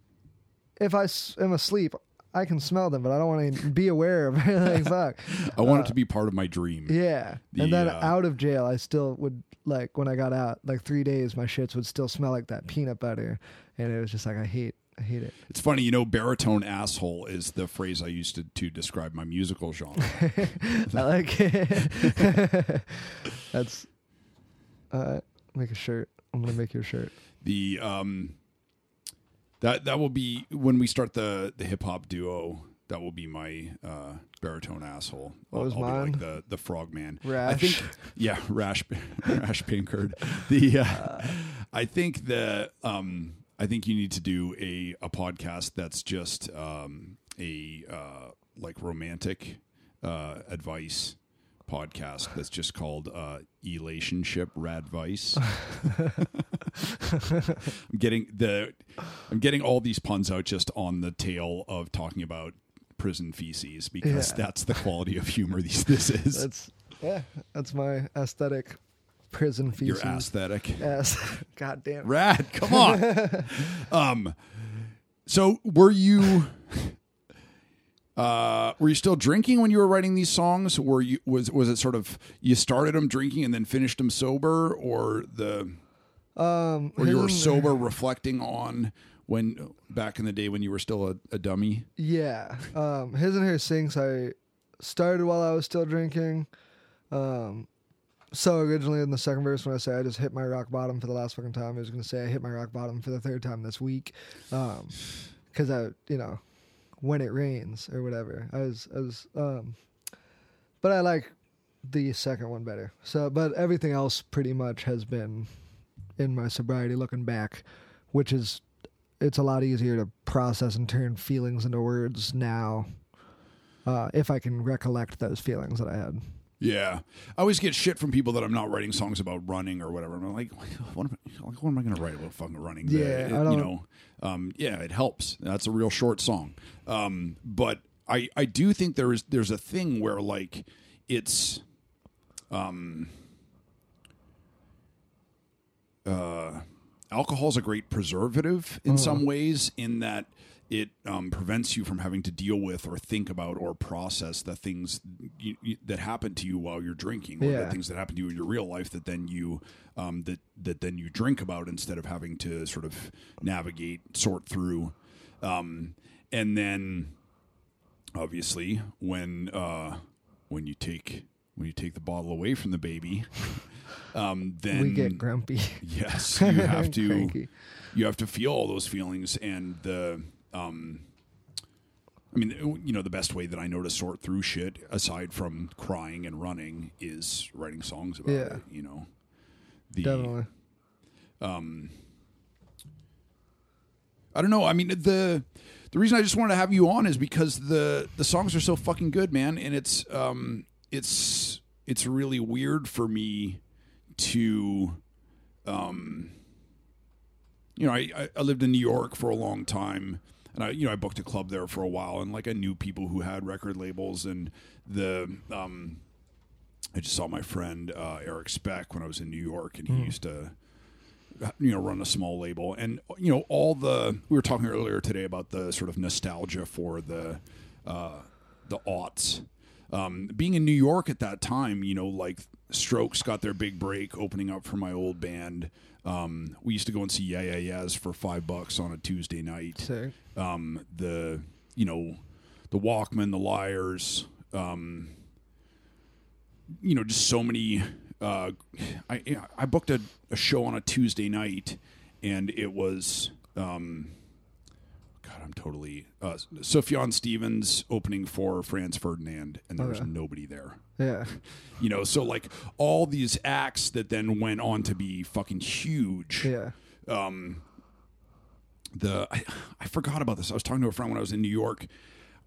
if I am asleep. I can smell them, but I don't want to be aware of anything. like, fuck. I want it to be part of my dream. Yeah. The, and then uh, out of jail, I still would like when I got out, like three days, my shits would still smell like that peanut butter, and it was just like I hate, I hate it. It's funny, you know, baritone asshole is the phrase I used to, to describe my musical genre. I like it. That's. Uh, make a shirt. I'm gonna make you a shirt. the um that that will be when we start the the hip hop duo. That will be my uh, baritone asshole. What was I'll, mine? like the the frogman. I Rash. think yeah, rash rash Pinckard. The uh, I think the um I think you need to do a a podcast that's just um a uh like romantic uh advice podcast that's just called uh Elationship Radvice. I'm getting the I'm getting all these puns out just on the tail of talking about prison feces because Yeah. that's the quality of humor these this is. That's yeah. That's my aesthetic. Prison feces. Your aesthetic. Yes. God damn. it. Rad, come on. um so were you uh were you still drinking when you were writing these songs? Were you was was it sort of you started them drinking and then finished them sober or the Um, or you were sober reflecting on when back in the day when you were still a, a dummy? Yeah. Um, his and her sinks I started while I was still drinking. Um, so originally in the second verse when I say I just hit my rock bottom for the last fucking time, I was gonna say I hit my rock bottom for the third time this week. Um, cause I, you know, when it rains or whatever. I was, I was, um, but I like the second one better. So, but everything else pretty much has been in my sobriety looking back, which is it's a lot easier to process and turn feelings into words now uh, if I can recollect those feelings that I had. Yeah, I always get shit from people that I'm not writing songs about running or whatever. I'm like, what am I, like, what am I going to write about fucking running? Yeah, it- I don't- you know, um, yeah, it helps. That's a real short song, um, but I I do think there is there's a thing where like it's, um, uh, alcohol's a great preservative in some ways in that it um, prevents you from having to deal with or think about or process the things you, you, that happen to you while you're drinking, or the things that happen to you in your real life that then you um, that that then you drink about instead of having to sort of navigate, sort through, um, and then obviously when uh, when you take when you take the bottle away from the baby, um, then we get grumpy. Yes, you have to. You have to feel all those feelings, and the. Um, I mean, you know, the best way that I know to sort through shit, aside from crying and running, is writing songs about Yeah. it. You know, the Definitely. I don't know. I mean, the the reason I just wanted to have you on is because the the songs are so fucking good, man, and it's um it's it's really weird for me to um you know I- I lived in New York for a long time and I you know I booked a club there for a while and like I knew people who had record labels and the um I just saw my friend uh, Eric Speck when I was in New York and he used to you know run a small label. And you know all the we were talking earlier today about the sort of nostalgia for the uh the aughts. Um being in New York at that time you know like Strokes got their big break opening up for my old band. Um, we used to go and see Yeah Yeah Yeahs for five bucks on a Tuesday night. Sick. Um, the you know the Walkmen, the Liars, um, you know, just so many. Uh, I I booked a, a show on a Tuesday night, and it was um, God, I'm totally uh, Sufjan Stevens opening for Franz Ferdinand, and there was Okay. nobody there. Yeah. You know, so like all these acts that then went on to be fucking huge Yeah. Um, the I, I forgot about this. I was talking to a friend when I was in New York.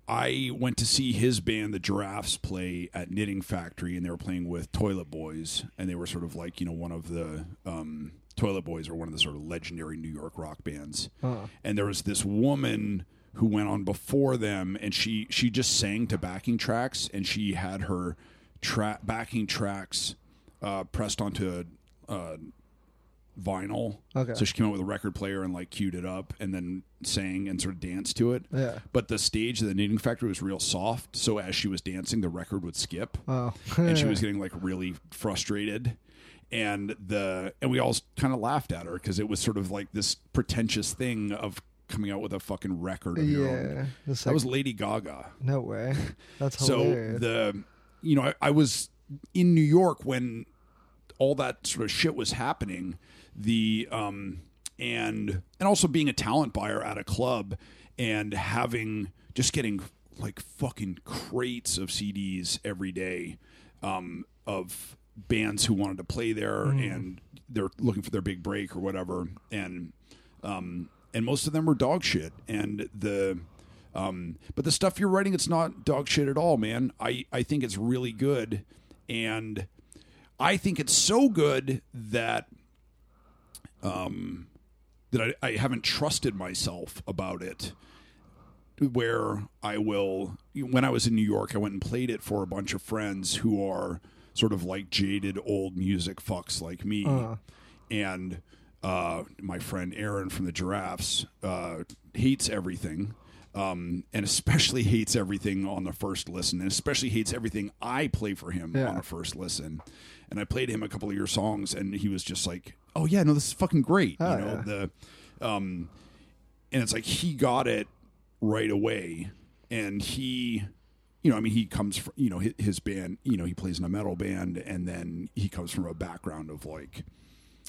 I went to see his band, the Giraffes, play at Knitting Factory, and they were playing with Toilet Boys, and they were sort of like you know one of the um, Toilet Boys are one of the sort of legendary New York rock bands. Uh-huh. And there was this woman who went on before them, and she she just sang to backing tracks, and she had her tra- backing tracks uh, pressed onto a, a vinyl. Okay. So she came out with a record player and like queued it up and then sang and sort of danced to it. Yeah. But the stage of the knitting factory was real soft, so as she was dancing, the record would skip, Oh. and she was getting like really frustrated. And the and we all kind of laughed at her because it was sort of like this pretentious thing of coming out with a fucking record of your own. Yeah. That was Lady Gaga. no way. That's So the you know I, I was in New York when all that sort of shit was happening. The um and and also being a talent buyer at a club and having just getting like fucking crates of CDs every day um of bands who wanted to play there and they're looking for their big break or whatever. And um and most of them were dog shit. And the um, but the stuff you're writing, it's not dog shit at all, man. I, I think it's really good. And I think it's so good that um, that I, I haven't trusted myself about it. Where I will, when I was in New York, I went and played it for a bunch of friends who are sort of like jaded old music fucks like me. And uh, my friend Aaron from the Giraffes uh, hates everything, um, and especially hates everything on the first listen, and especially hates everything I play for him Yeah. on the first listen. And I played him a couple of your songs, and he was just like, "Oh yeah, no, this is fucking great." Oh, you know yeah. the, um, and it's like he got it right away, and he. You know, I mean, he comes from you know his, his band. You know, he plays in a metal band, and then he comes from a background of like,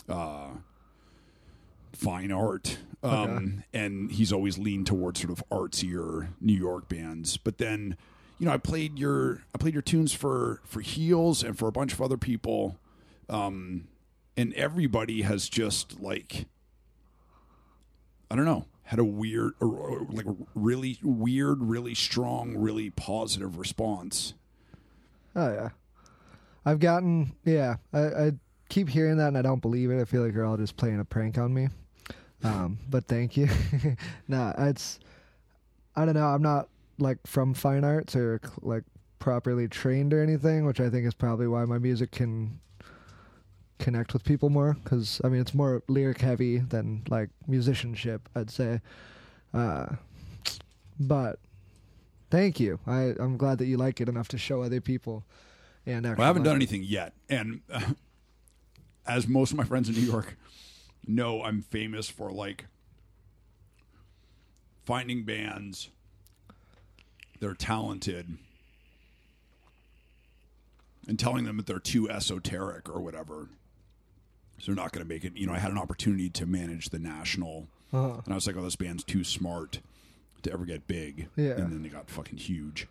uh, fine art. Um, and he's always leaned towards sort of artsier New York bands. But then, you know, I played your I played your tunes for for Heels and for a bunch of other people. Um, and everybody has just like I don't know, had a weird or, or like really weird, really strong, really positive response. Oh yeah, I've gotten yeah. I, I keep hearing that and I don't believe it. I feel like you're all just playing a prank on me. Um, but thank you. nah, it's I don't know. I'm not like from fine arts or like properly trained or anything, which I think is probably why my music can connect with people more. Because I mean, it's more lyric heavy than like musicianship. I'd say. Uh, but thank you. I I'm glad that you like it enough to show other people. And Well, I haven't done anything yet, and uh, as most of my friends in New York know, I'm famous for like finding bands. They're talented, and telling them that they're too esoteric or whatever. So they're not going to make it. You know, I had an opportunity to manage the national, Uh-huh. and I was like, "Oh, this band's too smart to ever get big." Yeah. and then they got fucking huge.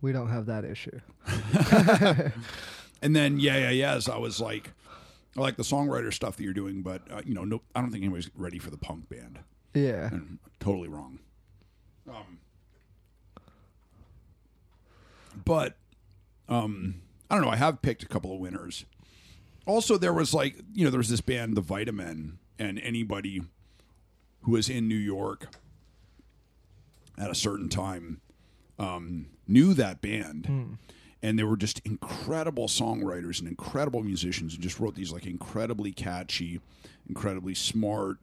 We don't have that issue. And then yeah, yeah, yes, I was like, I like the songwriter stuff that you're doing, but uh, you know, no, I don't think anybody's ready for the punk band. Yeah. And totally wrong. Um, but um, I don't know. I have picked a couple of winners. Also, there was like you know, there was this band, the Vitamin, and anybody who was in New York at a certain time um, knew that band. And they were just incredible songwriters and incredible musicians and just wrote these like incredibly catchy, incredibly smart,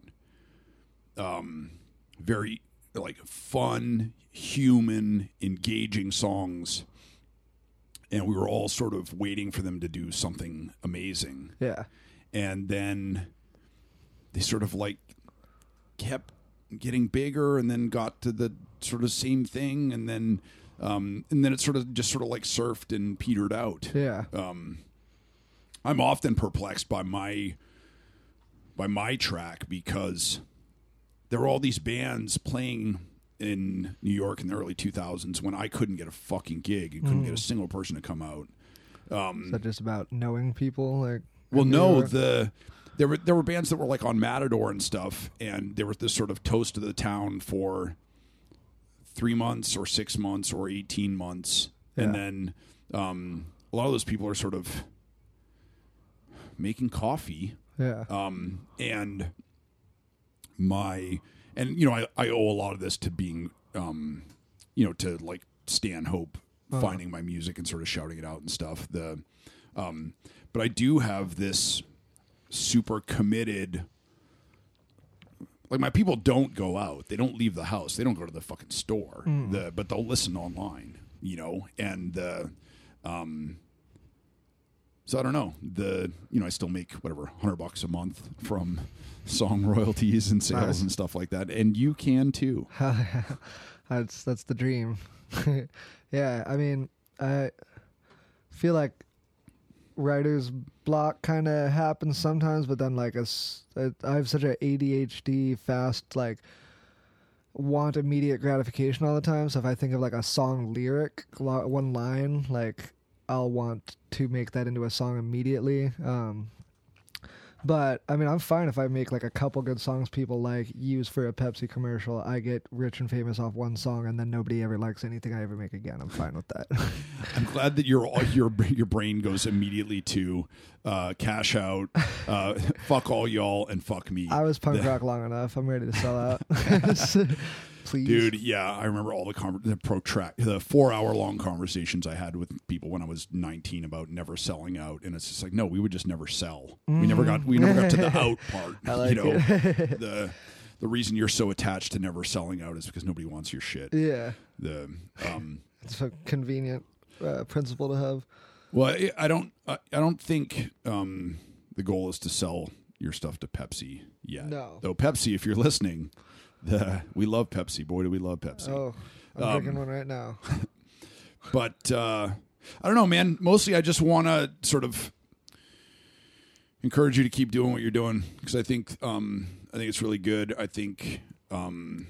um, very like fun, human, engaging songs. and we were all sort of waiting for them to do something amazing Yeah. and then they sort of like kept getting bigger and then got to the sort of same thing and then um, and then it sort of just sort of like surfed and petered out Yeah. um, I'm often perplexed by my by my track because there were all these bands playing in New York in the early 2000s when I couldn't get a fucking gig and couldn't get a single person to come out. Is that just about knowing people? Like, Well, no, York? the there were there were bands that were like on Matador and stuff, and there was this sort of toast of the town for three months or six months or eighteen months, and then um, a lot of those people are sort of making coffee, yeah. um, and my and you know I, I owe a lot of this to being um, you know to like Stanhope finding my music and sort of shouting it out and stuff. The um, but I do have this super committed. Like my people don't go out; they don't leave the house. They don't go to the fucking store. The but they'll listen online, you know. And the, um, so I don't know. The you know I still make whatever hundred bucks a month from song royalties and sales Nice. and stuff like that, and you can too. that's that's the dream. yeah, I mean, I feel like writer's block kind of happens sometimes, but then like I have such a ADHD fast like want immediate gratification all the time. So if I think of like a song lyric, one line, like I'll want to make that into a song immediately. Um, but I mean, I'm fine if I make like a couple good songs people like, use for a Pepsi commercial. I get rich and famous off one song, and then nobody ever likes anything I ever make again. I'm fine with that. I'm glad that your your your brain goes immediately to uh, cash out, uh, fuck all y'all, and fuck me. I was punk rock long enough. I'm ready to sell out. Please, Dude, yeah, I remember all the conver- the protract the four hour long conversations I had with people when I was 19 about never selling out, and it's just like, no, we would just never sell. We never got we never got to the out part. Mm. I like you know, the the reason you're so attached to never selling out is because nobody wants your shit. Yeah, The um, it's a convenient uh, principle to have. Well, I- I don't. I I don't think um, the goal is to sell your stuff to Pepsi yet. No. Though Pepsi, if you're listening, the we love Pepsi. Boy, do we love Pepsi. Oh, I'm Um, drinking one right now. But uh, I don't know, man. Mostly, I just want to sort of encourage you to keep doing what you're doing because I think um, I think it's really good. I think. Um,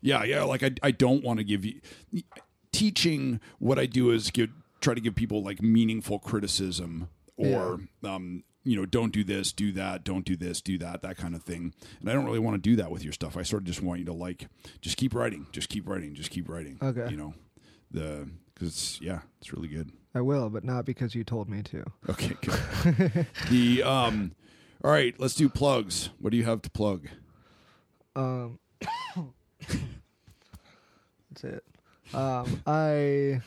yeah, yeah. Like I, I don't want to give you teaching. What I do is give try to give people like meaningful criticism or um, you know, don't do this, do that, don't do this, do that, that kind of thing. And I don't really want to do that with your stuff. I sort of just want you to like, just keep writing, just keep writing, just keep writing. Okay. You know, the because it's yeah, it's really good. I will, but not because you told me to. Okay, good. the um, all right, let's do plugs. What do you have to plug? Um, that's it. Um, I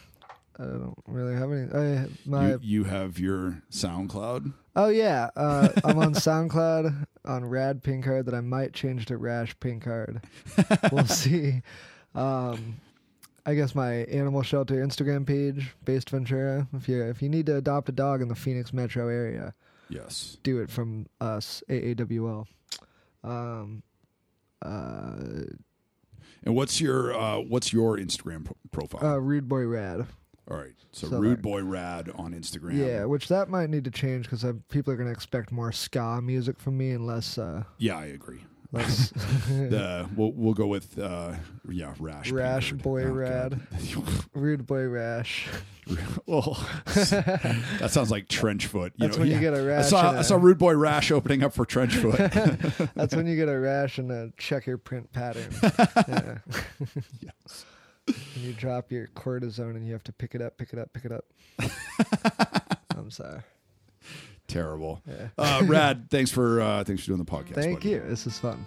I don't really have any. I my you, you have your SoundCloud. Oh yeah, uh, I'm on SoundCloud on Rad Pinckard that I might change to Rash Pinckard. we'll see. Um, I guess my animal shelter Instagram page, based Ventura. If you if you need to adopt a dog in the Phoenix metro area, Yes. do it from us AAWL. Um, uh, And what's your uh, what's your Instagram pro- profile? uh, Rude Boy Rad. All right, so, so Rude Boy Rad on Instagram. Yeah, which that might need to change because people are going to expect more ska music from me and less uh, yeah, I agree. less The we'll we'll go with uh, yeah, Rash. Rash. Boy Oh, Rad. Rude boy rash. well, that sounds like Trenchfoot. You That's know, when you get a rash. I saw and I a- saw Rude Boy Rash opening up for Trenchfoot. That's when you get a rash and a checker print pattern. yeah. yes. And you drop your cortisone and you have to pick it up, pick it up, pick it up. I'm sorry. Terrible. Yeah. Uh, Rad, thanks for uh, thanks for doing the podcast. Thank buddy. you. This is fun.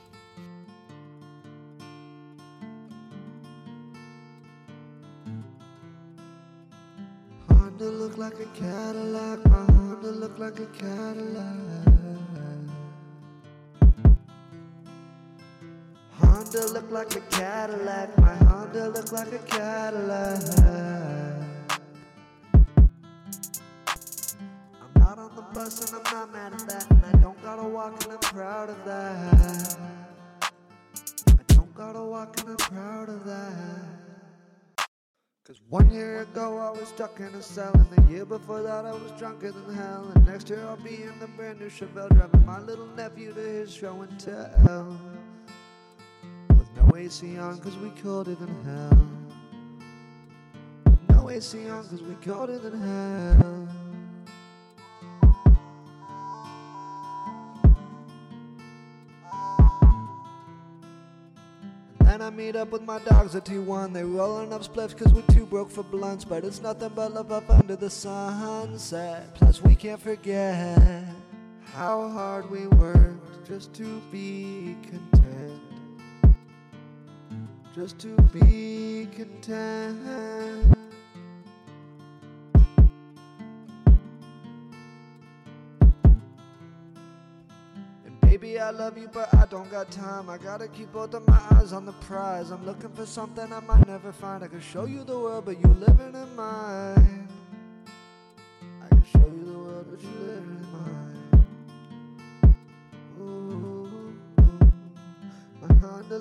Honda look like a Cadillac. My Honda look like a Cadillac. Honda look like a Cadillac. My Honda look like a Cadillac. I'm not on the bus and I'm not mad at that. And I don't gotta walk and I'm proud of that. I don't gotta walk and I'm proud of that. Cause one year ago I was stuck in a cell And the year before that I was drunker than hell And next year I'll be in the brand new Chevelle Driving my little nephew to his show and tell AC on, cause we colder than hell. No AC on, cause we colder than hell. And then I meet up with my dogs at T1. They rolling up spliffs cause we're too broke for blunts. But it's nothing but love up under the sunset. Plus, we can't forget how hard we worked just to be content. Just to be content. And baby, I love you, but I don't got time. I gotta keep both of my eyes on the prize. I'm looking for something I might never find. I can show you the world, but you living in mine.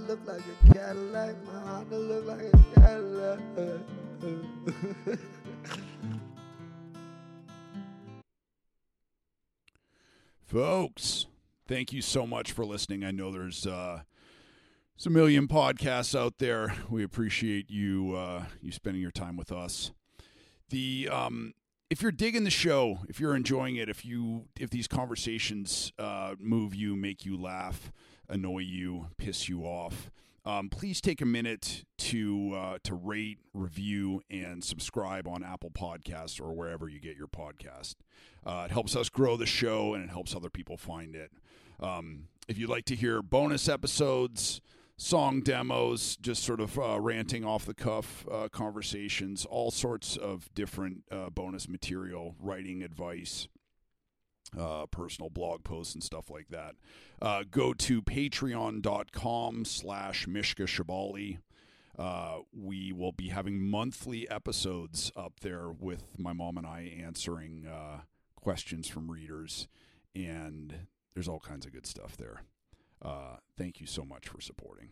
Look like a Cadillac. My Honda look like a Cadillac. Folks, thank you so much for listening. I know there's uh, there's a million podcasts out there. We appreciate you uh, you spending your time with us. The um, if you're digging the show, if you're enjoying it, if you if these conversations uh, move you, make you laugh, annoy you, piss you off, um, please take a minute to uh, to rate, review, and subscribe on Apple Podcasts or wherever you get your podcast. Uh, it helps us grow the show and it helps other people find it. Um, if you'd like to hear bonus episodes, song demos, just sort of uh, ranting off the cuff uh, conversations, all sorts of different uh, bonus material, writing advice, uh, personal blog posts and stuff like that. Uh, go to patreon.com slash Mishka Shubaly. Uh, we will be having monthly episodes up there with my mom and I answering uh, questions from readers, and there's all kinds of good stuff there. Uh, thank you so much for supporting.